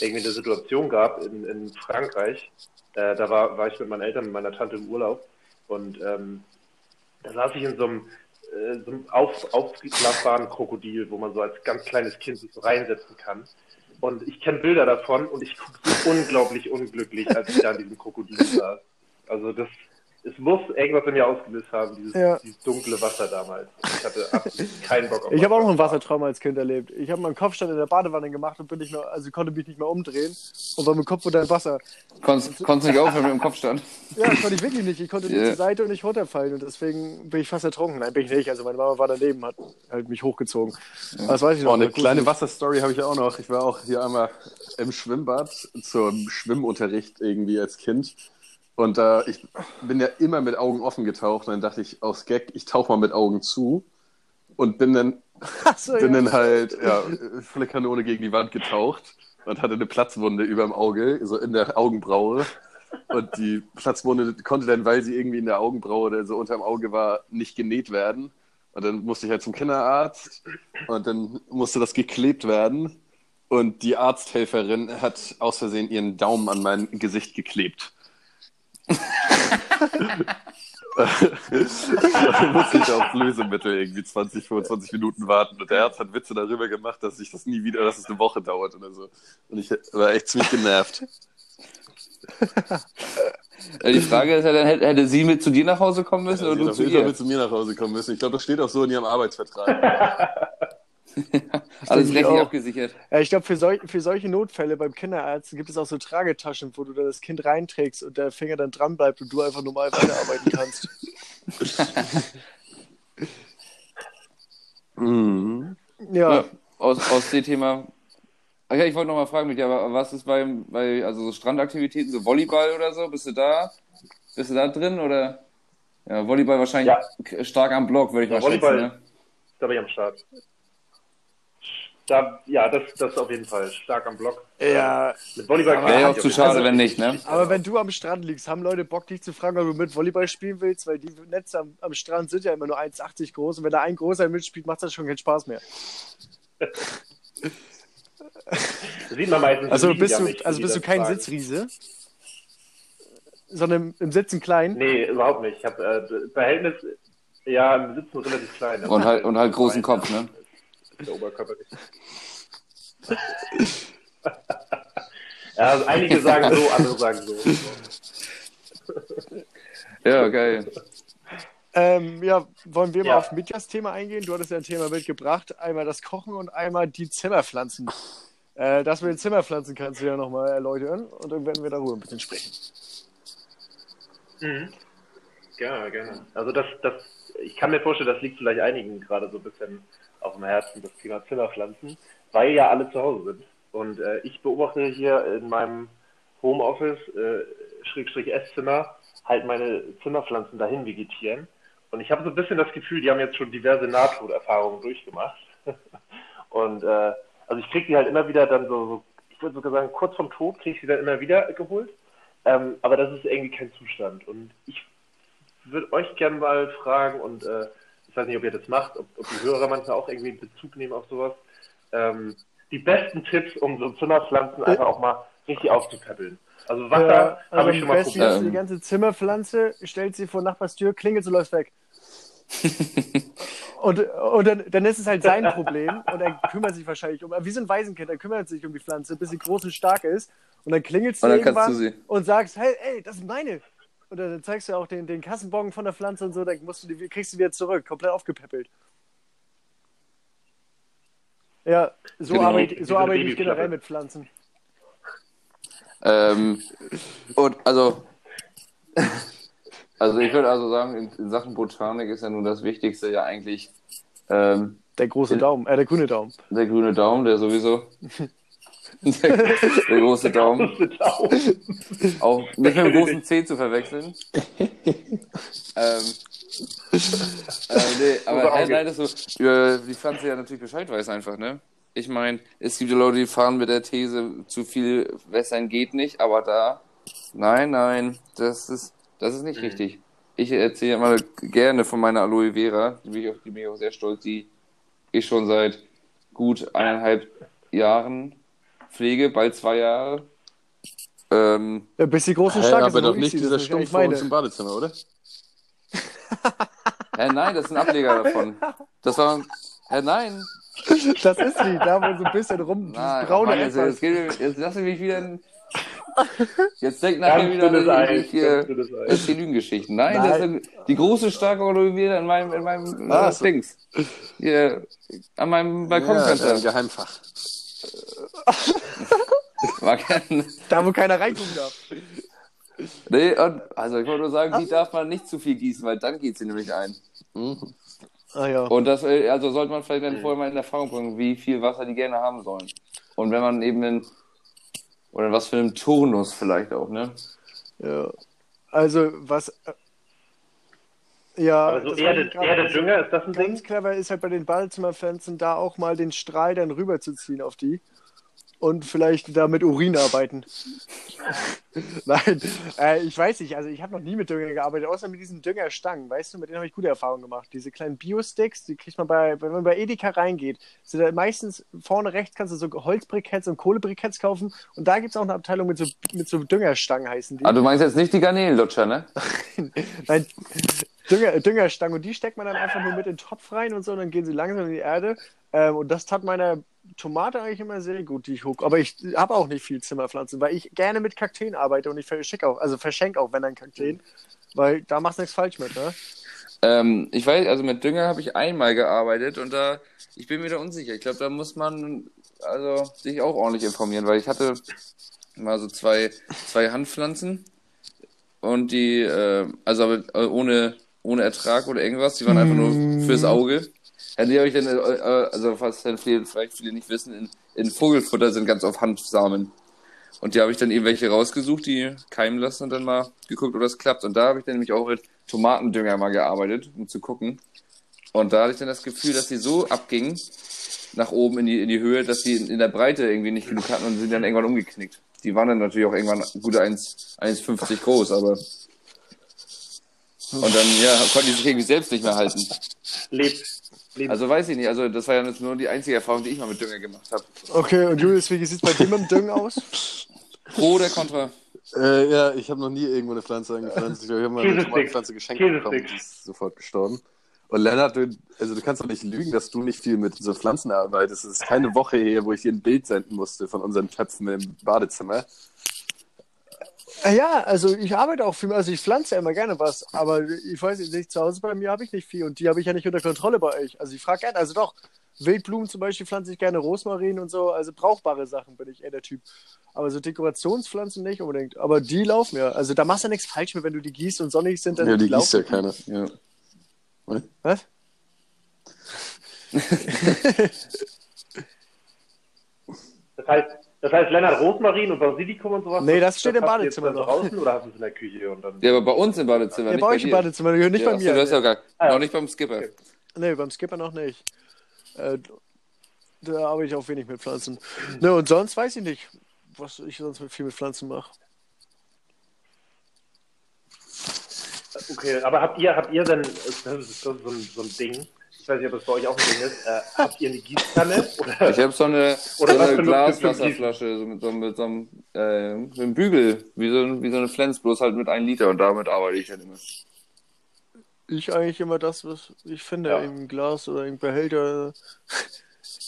irgendwie eine Situation gab in, in Frankreich. Äh, da war, war ich mit meinen Eltern, mit meiner Tante im Urlaub und ähm, da saß ich in so einem, äh, so einem auf, aufblasbaren Krokodil, wo man so als ganz kleines Kind sich so reinsetzen kann. Und ich kenne Bilder davon und ich gucke so [LAUGHS] unglaublich unglücklich, als ich da in diesem Krokodil saß. Also das, es muss irgendwas in mir ausgelöst haben, dieses, Ja. dieses dunkle Wasser damals. Ich hatte absolut keinen Bock auf Ich habe auch noch ein Wasser. Wassertrauma als Kind erlebt. Ich habe meinen Kopfstand in der Badewanne gemacht und bin nicht mehr, also konnte mich nicht mehr umdrehen und war mit dem Kopf unter dem Wasser. Konntest, konntest nicht aufhören mit dem Kopfstand. [LAUGHS] Ja, das konnte ich wirklich nicht. Ich konnte nicht Ja. zur Seite und nicht runterfallen und deswegen bin ich fast ertrunken. Nein, bin ich nicht. Also meine Mama war daneben, hat halt mich hochgezogen. Das weiß ich noch. Oh, eine kleine. Wasserstory habe ich auch noch. Ich war auch hier einmal im Schwimmbad zum Schwimmunterricht irgendwie als Kind. Und äh, ich bin ja immer mit Augen offen getaucht. Und dann dachte ich aus Gag, ich tauche mal mit Augen zu. Und bin dann, [LAUGHS] so, bin ja. dann halt ja, volle Kanone gegen die Wand getaucht und hatte eine Platzwunde über dem Auge, so in der Augenbraue. Und die Platzwunde konnte dann, weil sie irgendwie in der Augenbraue oder so unter dem Auge war, nicht genäht werden. Und dann musste ich halt zum Kinderarzt und dann musste das geklebt werden. Und die Arzthelferin hat aus Versehen ihren Daumen an mein Gesicht geklebt. Dann musste ich auf Lösemittel irgendwie 20, 25 Minuten warten. Und der Arzt hat Witze darüber gemacht, dass ich das nie wieder, dass es eine Woche dauert oder so. Und ich war echt ziemlich genervt. Die Frage ist ja dann, hätte, sie mit zu dir nach Hause kommen müssen Ja, oder du zu ihr? mit zu mir nach Hause kommen müssen. Ich glaube, das steht auch so in ihrem Arbeitsvertrag. [LAUGHS] [LAUGHS] Alles ich rechtlich auch. abgesichert. Ja, ich glaube, für, sol für solche Notfälle beim Kinderarzt gibt es auch so Tragetaschen, wo du da das Kind reinträgst und der Finger dann dran bleibt und du einfach normal weiterarbeiten kannst. [LAUGHS] mhm. Ja, Ja, aus, aus dem Thema. Ach ja, ich wollte noch mal fragen, Michi, aber was ist beim, bei, also so Strandaktivitäten, so Volleyball oder so? Bist du da? Bist du da drin oder? Ja, Volleyball wahrscheinlich Ja. stark am Block, würde ich Ja, mal schätzen, Volleyball. ne? Da bin ich am Start. Da, ja, das, das auf jeden Fall. Stark am Block. ja. Mit Volleyball Aber Wäre ja auch zu schade, wenn nicht, ne? Aber wenn du am Strand liegst, haben Leute Bock, dich zu fragen, ob du mit Volleyball spielen willst, weil die Netze am, am Strand sind ja immer nur 1,80 groß und wenn da ein großer mitspielt, macht das schon keinen Spaß mehr. Das sieht man meistens Also bist du, nicht, also bist du kein fragen. Sitzriese, sondern im Sitzen klein. Nee, überhaupt nicht. Ich habe äh, Verhältnis, ja, im Sitzen relativ klein. Und halt, und halt großen Kopf, ne? Der Oberkörper nicht. [LAUGHS] ja, also einige sagen so, andere sagen so. Ja, geil. Ähm, ja, wollen wir mal Ja. auf Mitjas Thema eingehen? Du hattest ja ein Thema mitgebracht. Einmal das Kochen und einmal die Zimmerpflanzen. Äh, das mit den Zimmerpflanzen kannst du ja nochmal erläutern und dann werden wir darüber ein bisschen sprechen. Mhm. Gerne, gerne. Also das, das, ich kann mir vorstellen, das liegt vielleicht einigen gerade so ein bisschen auf dem Herzen, das Thema Zimmerpflanzen, weil ja alle zu Hause sind. Und äh, ich beobachte hier in meinem Homeoffice, äh, Schrägstrich Esszimmer, halt meine Zimmerpflanzen dahin vegetieren. Und ich habe so ein bisschen das Gefühl, die haben jetzt schon diverse Nahtoderfahrungen durchgemacht. [LAUGHS] Und äh, also ich kriege die halt immer wieder dann so, so ich würde sogar sagen, kurz vom Tod kriege ich sie dann immer wieder geholt. Ähm, aber das ist irgendwie kein Zustand. Und ich würde euch gerne mal fragen, und äh, ich weiß nicht, ob ihr das macht, ob, ob die Hörer manchmal auch irgendwie Bezug nehmen auf sowas, ähm, die besten Tipps, um so Zimmerpflanzen einfach auch mal richtig aufzupäppeln. Also Wasser Ja, also habe ich schon mal besten probiert. die ganze Zimmerpflanze, stellt sie vor Nachbars Tür, klingelt, du läufst weg. [LAUGHS] und und dann, dann ist es halt sein Problem und er kümmert sich wahrscheinlich um, wie so ein Waisenkind, er kümmert sich um die Pflanze, bis sie groß und stark ist und dann klingelst du Und dann irgendwann du sie. und sagst, hey, ey, das sind meine. Und dann zeigst du auch den, den Kassenbon von der Pflanze und so, dann musst du die, kriegst du wieder zurück, komplett aufgepäppelt. Ja, so Genau. arbeite, so arbeite ich generell mit Pflanzen. Ähm, und also, [LAUGHS] also ich würde also sagen, in, in Sachen Botanik ist ja nun das Wichtigste ja eigentlich ähm, Der große Daumen, äh, der grüne Daumen. der grüne Daumen, der sowieso. [LAUGHS] Der, der große Daumen. Auch nicht mit dem großen C zu verwechseln. ähm, äh, nee, aber Auge. nein, das so, äh, die Pflanze ja natürlich Bescheid weiß einfach, ne? Ich meine, es gibt ja Leute, die fahren mit der These, zu viel wässern geht nicht, aber da, nein, nein, das ist, das ist nicht Mhm. richtig. Ich erzähle mal gerne von meiner Aloe Vera, die bin ich, auf, die bin ich auch sehr stolz, die ich schon seit gut eineinhalb Jahren pflege, bald zwei Jahre. Ähm, Ja, bis die großen Hä, Starke aber doch nicht dieser das ist Stumpf vor uns im Badezimmer, oder? [LAUGHS] hä, nein, das ist ein Ableger davon. Das war, hä, nein, Das ist sie, da wo so ein bisschen rum, nein, braune Mann, jetzt, jetzt, geht, jetzt lass ich mich wieder in, jetzt denkt nachher wieder, Eis, ich hier, das ist die Lügengeschichten. Nein, das Nein. sind die große, starke Vera in meinem, in meinem Ah, so. Dings. Hier, an meinem Ja, Balkonfenster. ein Geheimfach. [LAUGHS] War kein, Da, wo keiner reingucken darf. nee, und, also ich wollte nur sagen, die darf man nicht zu viel gießen, weil dann geht sie nämlich ein. Mhm. Ah ja. Und das, äh, also sollte man vielleicht dann vorher mal in Erfahrung bringen, wie viel Wasser die gerne haben sollen. Und wenn man eben in, oder was für einen Turnus vielleicht auch, ne? ja. Also, was. äh, Ja, Aber so das Erde, Erde, Dünger, ist das ein Ding? Ganz clever ist halt bei den Badezimmerpflanzen da auch mal den Strahl dann rüberzuziehen auf die. Und vielleicht da mit Urin arbeiten. [LAUGHS] Nein, äh, ich weiß nicht, also ich habe noch nie mit Dünger gearbeitet, außer mit diesen Düngerstangen, weißt du, mit denen habe ich gute Erfahrungen gemacht. Diese kleinen Bio-Sticks, die kriegt man bei, wenn man bei Edeka reingeht, sind da meistens vorne rechts kannst du so Holzbriketts und Kohlebriketts kaufen und da gibt es auch eine Abteilung mit so, mit so Düngerstangen heißen die. Ah, du meinst jetzt nicht die Garnelenlutscher, ne? Nein, Dünger, Düngerstangen und die steckt man dann einfach nur mit in den Topf rein und so und dann gehen sie langsam in die Erde ähm, und das tat meiner Tomate eigentlich immer sehr gut, die ich hoch. Aber ich habe auch nicht viel Zimmerpflanzen, weil ich gerne mit Kakteen arbeite und ich verschenke auch, also verschenke auch, wenn dann Kakteen, weil da machst du nichts falsch mit, ne? Ähm, ich weiß, also mit Dünger habe ich einmal gearbeitet und da, ich bin mir da unsicher. Ich glaube, da muss man also sich auch ordentlich informieren, weil ich hatte mal so zwei, zwei Handpflanzen und die, äh, also aber ohne, ohne Ertrag oder irgendwas, die waren einfach nur fürs Auge. Ja, die habe ich dann, äh, äh, also was dann viele, vielleicht viele nicht wissen, in, in Vogelfutter sind ganz oft Handsamen. Und die habe ich dann eben welche rausgesucht, die keimen lassen und dann mal geguckt, ob das klappt. Und da habe ich dann nämlich auch mit Tomatendünger mal gearbeitet, um zu gucken. Und da hatte ich dann das Gefühl, dass die so abgingen, nach oben in die, in die Höhe, dass die in, der Breite irgendwie nicht genug hatten und sind dann irgendwann umgeknickt. Die waren dann natürlich auch irgendwann gute 1 1,50 groß, aber. Und dann, ja, konnten die sich irgendwie selbst nicht mehr halten. Lebt. Lebt. Also weiß ich nicht, also das war ja jetzt nur die einzige Erfahrung, die ich mal mit Dünger gemacht habe. Okay, und Julius, wie sieht es bei dir mit dem Düngen aus? Pro oder Contra? Äh, ja, ich habe noch nie irgendwo eine Pflanze angepflanzt. Ich habe mal eine. Tomatenpflanze geschenkt bekommen, die ist sofort gestorben. Und Lennart, du, also du kannst doch nicht lügen, dass du nicht viel mit so Pflanzen arbeitest. Es ist keine Woche her, wo ich dir ein Bild senden musste von unseren Töpfen im Badezimmer. Ja, also ich arbeite auch viel, also ich pflanze ja immer gerne was, aber ich weiß nicht, zu Hause bei mir habe ich nicht viel und die habe ich ja nicht unter Kontrolle bei euch. Also ich frage gerne, also doch, Wildblumen zum Beispiel pflanze ich gerne, Rosmarin und so, also brauchbare Sachen bin ich eher der Typ. Aber so Dekorationspflanzen nicht unbedingt. Aber die laufen ja. Also da machst du nichts falsch mit, wenn du die gießt und sonnig sind, dann Ja, die gießt ja laufen. keiner. Ja. Was? [LAUGHS] Das heißt, das heißt, Lennart Rosmarin und Basilikum und sowas. Nee, das steht im Badezimmer noch. draußen oder hast du es in der Küche und dann. ja, aber bei uns im Badezimmer, Ja, nicht bei euch im. Badezimmer, nicht ja, bei achso, mir. das ist ja gar, Ah, ja. noch nicht beim Skipper. Okay. Nee, beim Skipper noch nicht. Äh, da arbeite ich auch wenig mit Pflanzen. Ne, und sonst weiß ich nicht, was ich sonst mit viel mit Pflanzen mache. Okay, aber habt ihr, habt ihr denn, das ist so, so, ein, so ein Ding, ich weiß nicht, ob das bei euch auch ein Ding ist, äh, habt ihr eine Gießkanne? Oder, Ich habe so eine, so Oder was eine Glaswasserflasche so mit, so, mit so einem, äh, so einem Bügel, wie so, wie so eine Flens, bloß halt mit einem Liter und damit arbeite ich dann immer. Ich eigentlich immer das, was ich finde, Ja. im Glas oder im Behälter. [LAUGHS]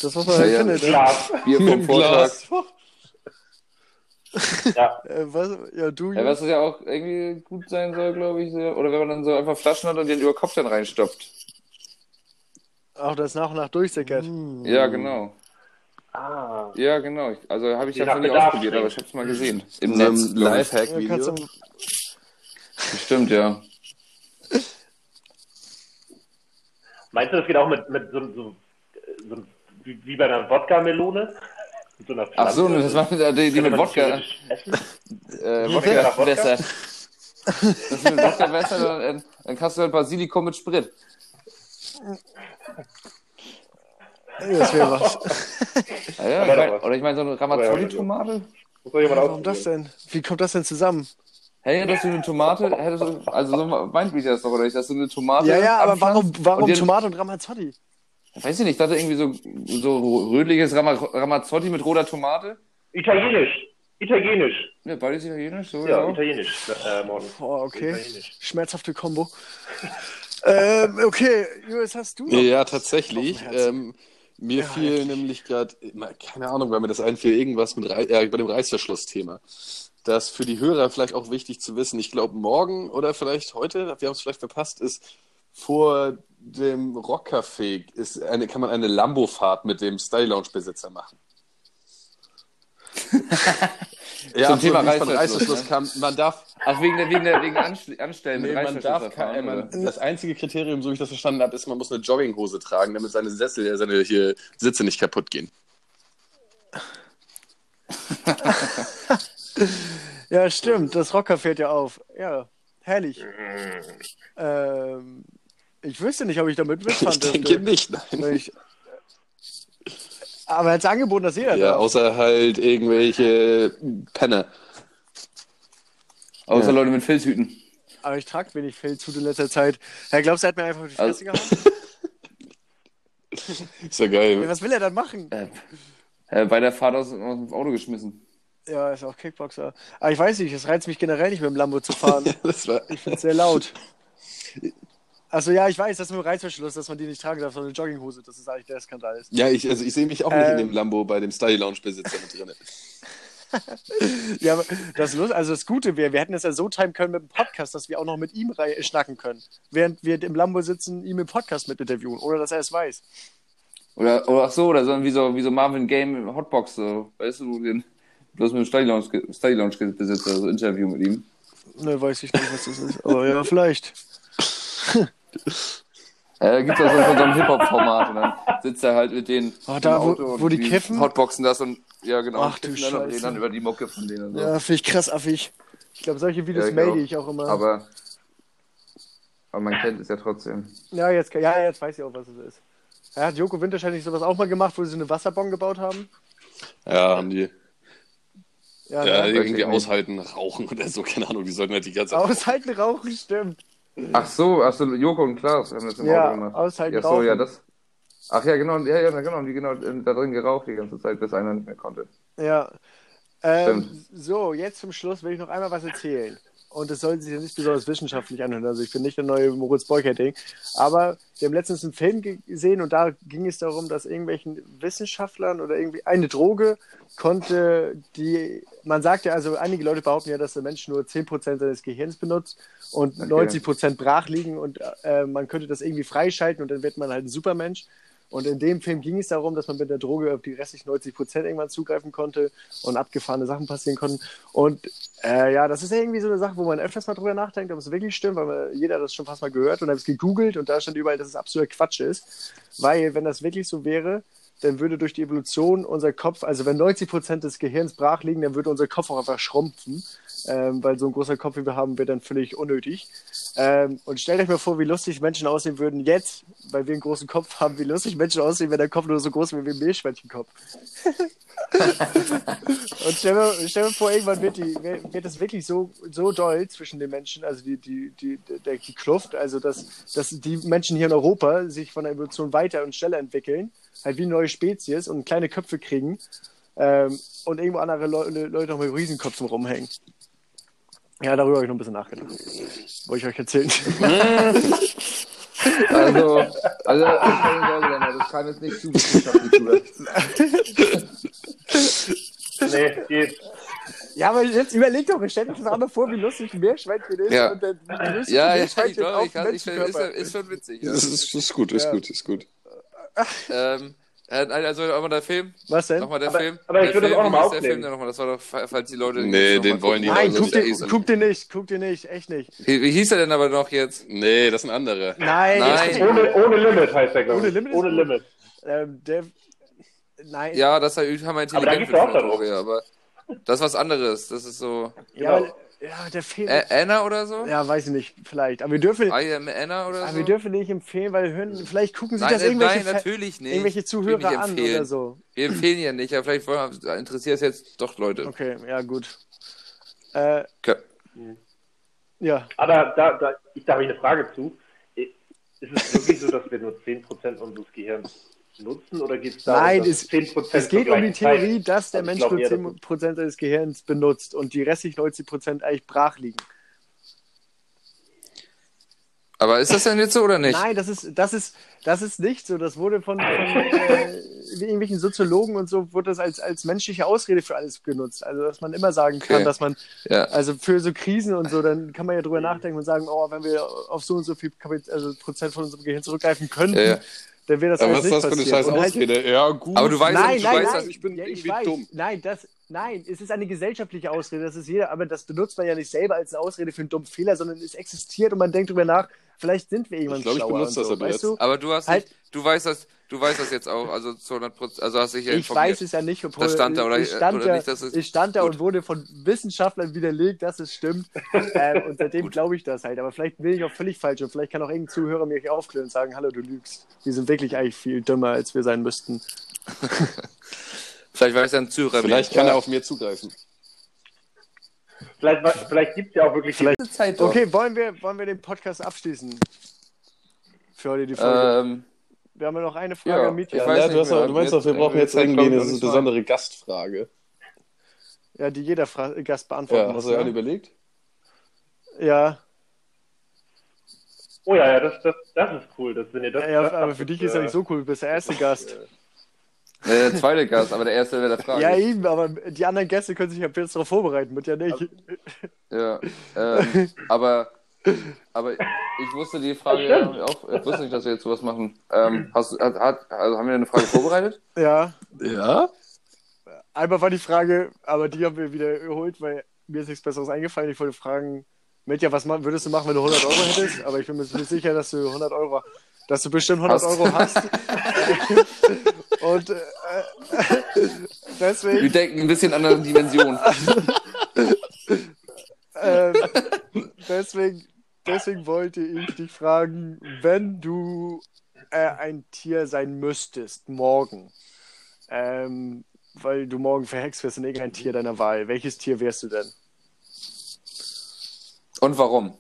Das, was man Ja, halt ja. findet. Ne? Glas. Bier vom Vortag. Ja, [LAUGHS] Äh, was, ja, du, Ja, was ja auch irgendwie gut sein soll, glaube ich. so. Oder wenn man dann so einfach Flaschen hat und dann über Kopf dann reinstopft. Auch das nach und nach durchsickert. Ja, genau. ah. Ja, genau. Ich- Also habe ich davon nach nie ausprobiert, aber ich habe es mal gesehen. Im In so einem Netz. Ja, Lifehack-Video. du, Bestimmt, ja. Meinst du, das geht auch mit, mit so, so, so wie, bei einer Wodka-Melone? Mit so einer Ach so, das war die, die mit Wodka. Äh, Wodka Wodka? Wässer. Das ist mit Wodka Wässer, dann, dann kannst du halt Basilikum mit Sprit. Das wäre was. [LAUGHS] Ja, ja, ich mein, oder ich meine so eine Ramazzoli-Tomate. Warum das denn? Wie kommt das denn zusammen? Hey, hättest du eine Tomate, hättest du, also so meint mich das doch, oder nicht, dass du eine Tomate. Ja, ja, aber warum, warum und Tomate und Ramazzotti? Weiß ich nicht, ich dachte irgendwie so, so rötliches Rama- Ramazzotti mit roter Tomate. Italienisch. Italienisch. Ja, beides italienisch, so, Ja, ja. italienisch. Äh, morgen. Boah, okay. Italienisch. Schmerzhafte Kombo. Ähm, okay, Julius, hast du noch? Ja, tatsächlich. Ähm, mir Ja, fiel endlich. nämlich gerade, keine Ahnung, weil mir das einfiel, irgendwas mit Rei äh, bei dem Reißverschlussthema. Das für die Hörer vielleicht auch wichtig zu wissen. Ich glaube, morgen oder vielleicht heute, wir haben es vielleicht verpasst, ist vor dem Rockcafé ist eine, kann man eine Lambo-Fahrt mit dem Style Lounge-Besitzer machen. [LAUGHS] ja, Zum Thema Reißverschluss, kam. Man darf, Ach, wegen der, wegen der, wegen Anst Anstellen nee, mit man darf kein, erfahren, man, das einzige Kriterium, so wie ich das verstanden habe, ist, man muss eine Jogginghose tragen, damit seine Sessel, äh, seine hier Sitze nicht kaputt gehen. Ja, stimmt. Das Rocker fährt ja auf. Ja, herrlich. Ähm, ich wüsste nicht, ob ich damit mitfahren Ich denke dürfte. nicht, nein. Ich, Aber er hat angeboten, dass jeder Ja, darf. außer halt irgendwelche Penner. Außer Ja. Leute mit Filzhüten. Aber ich trage wenig Feldshut in letzter Zeit. Herr, glaubst du, er hat mir einfach auf die Also- Fresse gehauen? [LAUGHS] Ist ja geil. Was will er dann machen? Äh, bei der Fahrt aus, aus dem Auto geschmissen. Ja, ist auch Kickboxer. Aber ich weiß nicht, es reizt mich generell nicht, mit dem Lambo zu fahren. [LAUGHS] Das war, Ich finde es sehr laut. [LAUGHS] Also ja, ich weiß, das ist mit Reißverschluss, dass man die nicht tragen darf, sondern eine Jogginghose. Das ist eigentlich der Skandal. Ist. ja, ich, also ich sehe mich auch nicht in Ähm. dem Lambo bei dem Style Lounge Besitzer mit drin. [LAUGHS] Ja, aber das Lust, also das Gute wäre, wir hätten es ja so timen können mit dem Podcast, dass wir auch noch mit ihm schnacken können. Während wir im Lambo sitzen, ihm im Podcast mit interviewen, oder dass er es weiß. Oder, oder ach so, oder so wie so, wie so Marvin Game Hotbox, so, weißt du, den, bloß mit dem Study Lounge, Study Lounge Besitzer, so Interview mit ihm. Ne, weiß ich nicht, was das ist. Aber ja, vielleicht. [LAUGHS] Ja, da gibt's auch so, so ein Hip-Hop-Format und dann sitzt er halt mit denen Oh, da, im wo- Auto und wo die kiffen? Hotboxen das und, ja genau, Ach, du kiffen dann und reden Scheiße. dann über die Mucke von denen und so. Ja, finde ich krass affig. Ich glaube, solche Videos Ja, ich melde auch. ich auch immer. Aber, aber man kennt es ja trotzdem. ja, jetzt, ja, jetzt weiß ich auch, was es ist. Ja, hat Joko Winter wahrscheinlich sowas auch mal gemacht, wo sie eine Wasserbombe gebaut haben? Ja, haben die. Ja, Ja, ne? irgendwie aushalten, rauchen oder so, keine Ahnung, die sollten halt die ganze Zeit. Aushalten rauchen, stimmt. Ach so, ach so, Joko und Klaas haben das im Ja, Auto gemacht. aushalten Ja, so, ja, das. Ach ja, genau, ja, ja, genau, die genau äh, da drin geraucht die ganze Zeit, bis einer nicht mehr konnte. Ja. Ähm, so, jetzt zum Schluss will ich noch einmal was erzählen. Und das soll sich ja nicht besonders wissenschaftlich anhören. Also ich bin nicht der neue Moritz Beukerding. Aber wir haben letztens einen Film ge- gesehen und da ging es darum, dass irgendwelchen Wissenschaftlern oder irgendwie eine Droge konnte die, man sagt ja, also einige Leute behaupten ja, dass der Mensch nur 10% seines Gehirns benutzt und Okay. 90% brach liegen und äh, man könnte das irgendwie freischalten und dann wird man halt ein Supermensch. Und in dem Film ging es darum, dass man mit der Droge auf die restlichen 90 Prozent irgendwann zugreifen konnte und abgefahrene Sachen passieren konnten. Und äh, ja, das ist ja irgendwie so eine Sache, wo man öfters mal drüber nachdenkt, ob es wirklich stimmt, weil man, jeder das schon fast mal gehört und habe es gegoogelt und da stand überall, dass es absoluter Quatsch ist. Weil, wenn das wirklich so wäre, dann würde durch die Evolution unser Kopf, also wenn 90 Prozent des Gehirns brach liegen, dann würde unser Kopf auch einfach schrumpfen, ähm, weil so ein großer Kopf, wie wir haben, wäre dann völlig unnötig. Ähm, und stellt euch mal vor, wie lustig Menschen aussehen würden jetzt, weil wir einen großen Kopf haben, wie lustig Menschen aussehen, wenn der Kopf nur so groß wäre wie ein Meerschweinchenkopf. [LAUGHS] und stell mir, stell mir vor, irgendwann wird, die, wird es wirklich so, so doll zwischen den Menschen, also die, die, die, die, die Kluft, also dass, dass die Menschen hier in Europa sich von der Evolution weiter und schneller entwickeln, halt wie eine neue Spezies und kleine Köpfe kriegen ähm, und irgendwo andere Le Leute noch mit Riesenköpfen rumhängen. Ja, darüber habe ich noch ein bisschen nachgedacht. Wollte ich euch erzählen. [LAUGHS] Also, also keine Sorge, Lennart, das kam jetzt nicht zu wissenschaftlich. Nee, geht. Ja, aber jetzt überleg doch, stell dir das einmal vor, wie lustig ein Meerschweinchen ist. Ja. Und dann löst Ja, ja, ich Meerschweinchen glaube, auf ich, kann, ich, ist, ist schon witzig. Ja. Das ist, ist gut, ist Ja. gut, ist gut. ähm, äh, also nochmal der Film. Was denn? Nochmal der Aber- Film. aber ich würde das auch noch mal der aufnehmen. Film denn nochmal? Das war doch, falls die Leute. Nee, noch den mal wollen die. Nein, guck lesen. guck dir nicht, guck dir nicht, echt nicht. Wie, wie hieß er denn aber noch jetzt? Nee, das sind andere. Nein, Nein. Ohne, ohne Limit heißt der, glaube Ohne ich. Limit ist ohne. Limit. Ähm, der, nein, Ja, das haben wir Aber da intelligent geht's für auch. Droge, aber das ist was anderes. Das ist so. ja, genau. Ja, der Film. Ä Anna oder so? ja, weiß ich nicht, vielleicht. Aber wir dürfen, I am Anna oder aber so? wir dürfen nicht empfehlen, weil hören, vielleicht gucken sich nein, das äh, irgendwelche, nein, natürlich nicht. irgendwelche Zuhörer nicht an oder so. Wir empfehlen ja nicht, aber vielleicht wollen, interessiert es jetzt doch Leute. Okay, ja, gut. Äh, Okay. ja, Aber da, da, ich, da habe ich eine Frage zu. Ist es wirklich so, dass wir nur 10% unseres Gehirns nutzen oder geht es darum, Nein, es- 10% es geht um die Theorie, Zeit- dass der Also Mensch nur eher, dass 10% seines Gehirns benutzt und die restlichen 90% eigentlich brach liegen. Aber ist das denn jetzt so oder nicht? Nein, das ist, das ist, das ist nicht so. Das wurde von, von äh, irgendwelchen Soziologen und so wurde das als, als menschliche Ausrede für alles genutzt. Also dass man immer sagen kann, Okay. dass man, Ja. also für so Krisen und so, dann kann man ja drüber nachdenken und sagen, oh, wenn wir auf so und so viel Kapit also Prozent von unserem Gehirn zurückgreifen könnten, Ja, ja. Dann wäre das Aber alles was ist nicht das für eine passiert. scheiß halt- Ausrede? Ja, gut. Aber du weißt, Nein, du nein, weißt, nein. ich bin ja, ich irgendwie weiß. dumm. Nein, das, nein, es ist eine gesellschaftliche Ausrede, das ist jeder, aber das benutzt man ja nicht selber als eine Ausrede für einen dummen Fehler, sondern es existiert und man denkt drüber nach, vielleicht sind wir irgendwann Ich glaub, ich schlauer benutze und das so, aber weißt jetzt. du? Aber du hast Halt- dich, du weißt das, du weißt das jetzt auch, also zu 100 Prozent, also hast dich ja Ich weiß es ja nicht, obwohl Das stand da, oder- ich stand oder da, nicht, dass es- ich stand da Gut. und wurde von Wissenschaftlern widerlegt, dass es stimmt. [LAUGHS] ähm, und seitdem glaube ich das halt. Aber vielleicht bin ich auch völlig falsch und vielleicht kann auch irgendein Zuhörer mir aufklären und sagen, hallo, du lügst. Wir sind wirklich eigentlich viel dümmer, als wir sein müssten. [LAUGHS] Vielleicht weiß ein Zuhörer Vielleicht kann er auf mir zugreifen. Vielleicht, vielleicht gibt es ja auch wirklich Vielleicht- Zeit doch. Okay, wollen wir, wollen wir den Podcast abschließen? Für heute die Folge. Ähm, wir haben ja noch eine Frage ja, an Mietja. Ja, du, du meinst doch, wir Jetzt- brauchen jetzt irgendwie eine besondere Gastfrage. Ja, die jeder Fra Gast beantworten Ja, muss. hast du eine Ne? überlegt? Ja, Oh ja, ja, das, das, das ist cool. Das, wenn ihr das, ja, das aber für dich ist ja äh, nicht so cool, du bist der erste Gast. Äh, der zweite Gast, aber der erste wäre der Frage. Ja, eben, aber die anderen Gäste können sich ja jetzt darauf vorbereiten, wird ja nicht. Ja, ähm, aber, aber ich wusste die Frage ja auch, ich wusste nicht, dass wir jetzt sowas machen. Ähm, hast, hat, hat, also haben wir eine Frage vorbereitet? Ja, Ja? einmal war die Frage, aber die haben wir wieder geholt, weil mir ist nichts Besseres eingefallen. Ich wollte fragen, Mitja, was würdest du machen, wenn du 100 Euro hättest? Aber ich bin mir ziemlich sicher, dass du 100 Euro, dass du bestimmt 100 Hast. Euro hast. [LAUGHS] Und äh, [LAUGHS] Wir deswegen, denken ein bisschen in anderen Dimensionen. [LAUGHS] äh, deswegen, deswegen wollte ich dich fragen, wenn du äh, ein Tier sein müsstest, morgen, ähm, weil du morgen verhext wirst in irgendein Tier deiner Wahl, welches Tier wärst du denn? Und warum?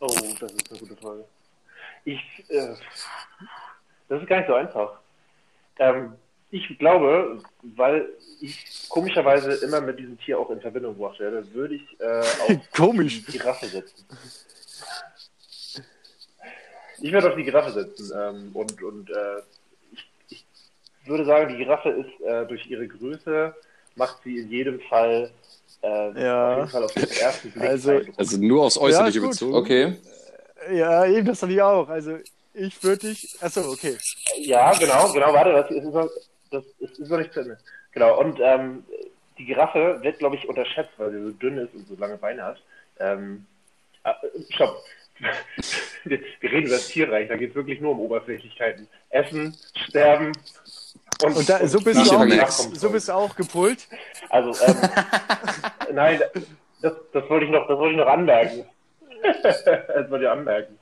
Oh, das ist eine gute Frage. Ich, äh, das ist gar nicht so einfach. Ähm, ich glaube, weil ich komischerweise immer mit diesem Tier auch in Verbindung gebracht werde, würde ich äh, [LAUGHS] auf Komisch. die Giraffe setzen. Ich würde auf die Giraffe setzen ähm, und, und äh, ich, ich würde sagen, die Giraffe ist äh, durch ihre Größe, macht sie in jedem Fall äh, Ja. auf jeden Fall auf den ersten Blick Also-. Also nur aufs Äußerliche Ja, bezogen. Okay. Ja, eben, das fand ich auch. Also, ich würde dich. Achso, okay. Ja, genau, genau, warte, das ist noch, das ist, noch nicht zu Ende. Genau, und ähm, die Giraffe wird, glaube ich, unterschätzt, weil sie so dünn ist und so lange Beine hat. Ähm, äh, stopp. [LAUGHS] wir, wir reden über das Tierreich, da geht es wirklich nur um Oberflächlichkeiten. Essen, sterben und, Und da, so, bist nach du auch, Nachkommen so bist du auch gepult. Also, ähm, [LAUGHS] nein, das, das wollte ich noch, das wollte ich noch anmerken. [LAUGHS] das wollte ich anmerken.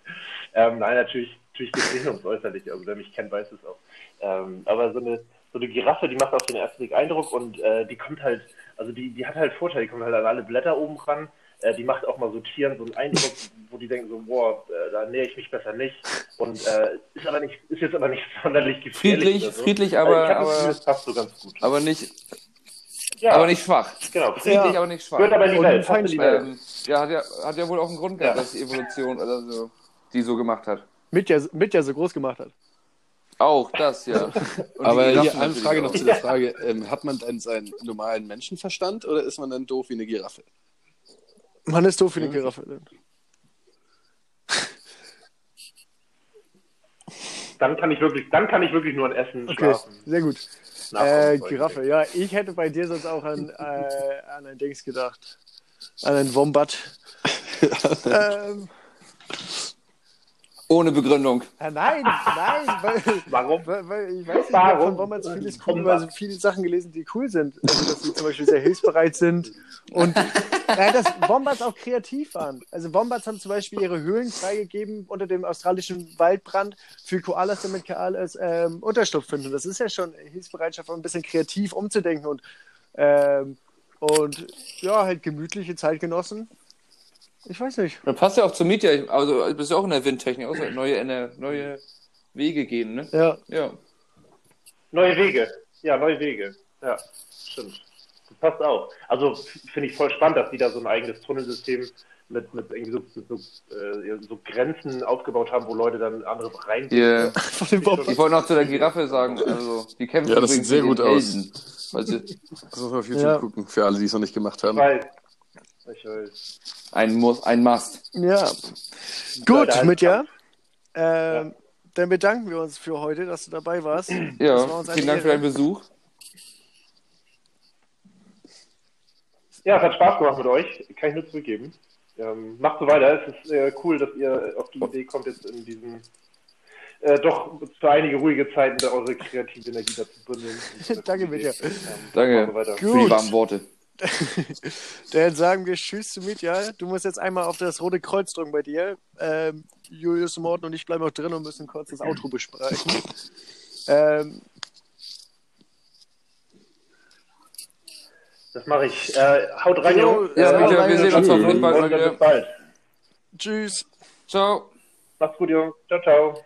Ähm, nein, natürlich, natürlich geht es nicht nur ums Äußerliche. Also wer mich kennt, weiß es auch. Ähm, aber so eine, so eine Giraffe, die macht auf den ersten Blick Eindruck und äh, die kommt halt, also die, die hat halt Vorteile, die kommt halt an alle Blätter oben ran. Äh, die macht auch mal so Tieren so einen Eindruck, wo die denken so, boah, äh, da nähere ich mich besser nicht. Und äh, ist aber nicht, ist jetzt aber nicht [LAUGHS] sonderlich gefährlich. Friedlich, so. friedlich, aber, Gefühl, aber, passt so ganz gut. aber nicht, Ja, aber nicht schwach. genau. Friedlich, Ja. aber nicht schwach. Gehört aber in die Welt. Ähm, ja, hat ja, hat ja wohl auch einen Grund gehabt, Ja. dass die Evolution oder so, die so gemacht hat. Mit ja, mit ja so groß gemacht hat. Auch das, ja. [LAUGHS] Aber hier eine Frage auch. noch zu der Frage: ähm, Hat man denn seinen normalen Menschenverstand oder ist man dann doof wie eine Giraffe? Man ist doof für eine Giraffe. Dann kann ich wirklich, dann kann ich wirklich nur an Essen Okay, schlafen. sehr gut. Äh. Giraffe, ja. Ich hätte bei dir sonst auch an, äh, an ein Dings gedacht. An ein Wombat. [LAUGHS] ähm, Ohne Begründung. äh, nein, nein, weil, [LAUGHS] Warum? weil, weil ich weiß nicht, ich habe Warum? von Wombats vieles cool, Wombat. weil so viele Sachen gelesen, die cool sind. Also, dass sie zum Beispiel sehr hilfsbereit sind und [LAUGHS] ja, dass Wombats auch kreativ waren. Also Wombats haben zum Beispiel ihre Höhlen freigegeben unter dem australischen Waldbrand für Koalas, damit Koalas ähm, Unterschlupf finden. Und das ist ja schon Hilfsbereitschaft, um ein bisschen kreativ umzudenken und, ähm, und ja, halt gemütliche Zeitgenossen. Ich weiß nicht. Das passt ja auch zu Mietja. Also, du bist ja auch in der Windtechnik, auch neue, neue Wege gehen, ne? Ja, Ja. Neue Wege. Ja, neue Wege. Ja, stimmt. Das passt auch. Also finde ich voll spannend, dass die da so ein eigenes Tunnelsystem mit, mit irgendwie so, so, äh, so Grenzen aufgebaut haben, wo Leute dann andere rein. Wombats. ich wollte noch zu der Giraffe sagen, also, die kämpfen Ja, das sieht sehr gut aus. Weil sie Das muss man auf YouTube Ja. gucken, für alle, die es noch nicht gemacht haben. Weil. Ein Muss, ein Must. Ja. Ja, Gut, ist- mit ja. Ähm, Dann bedanken wir uns für heute, dass du dabei warst. Ja, war vielen Dank für Ehre. deinen Besuch. Ja, es hat Spaß gemacht mit euch. Kann ich nur zurückgeben. Ähm, macht so weiter. Es ist äh, cool, dass ihr auf die Idee kommt, jetzt in diesen äh, doch für einige ruhige Zeiten da eure kreative Energie dazu bündeln. [LAUGHS] Danke, Mitja. Ähm, Danke so für die Gut. warmen Worte. [LAUGHS] dann sagen wir Tschüss zu Mitya. Du musst jetzt einmal auf das rote Kreuz drücken bei dir. Ähm, Julius Morten und ich bleiben auch drin und müssen kurz das Auto besprechen. Ähm, das mache ich. Äh, haut rein, jo, Jungs. Ja, Mitya, wir sehen uns auf jeden Fall. bald. Tschüss. Ciao. Macht's gut, Jungs. Ciao, ciao.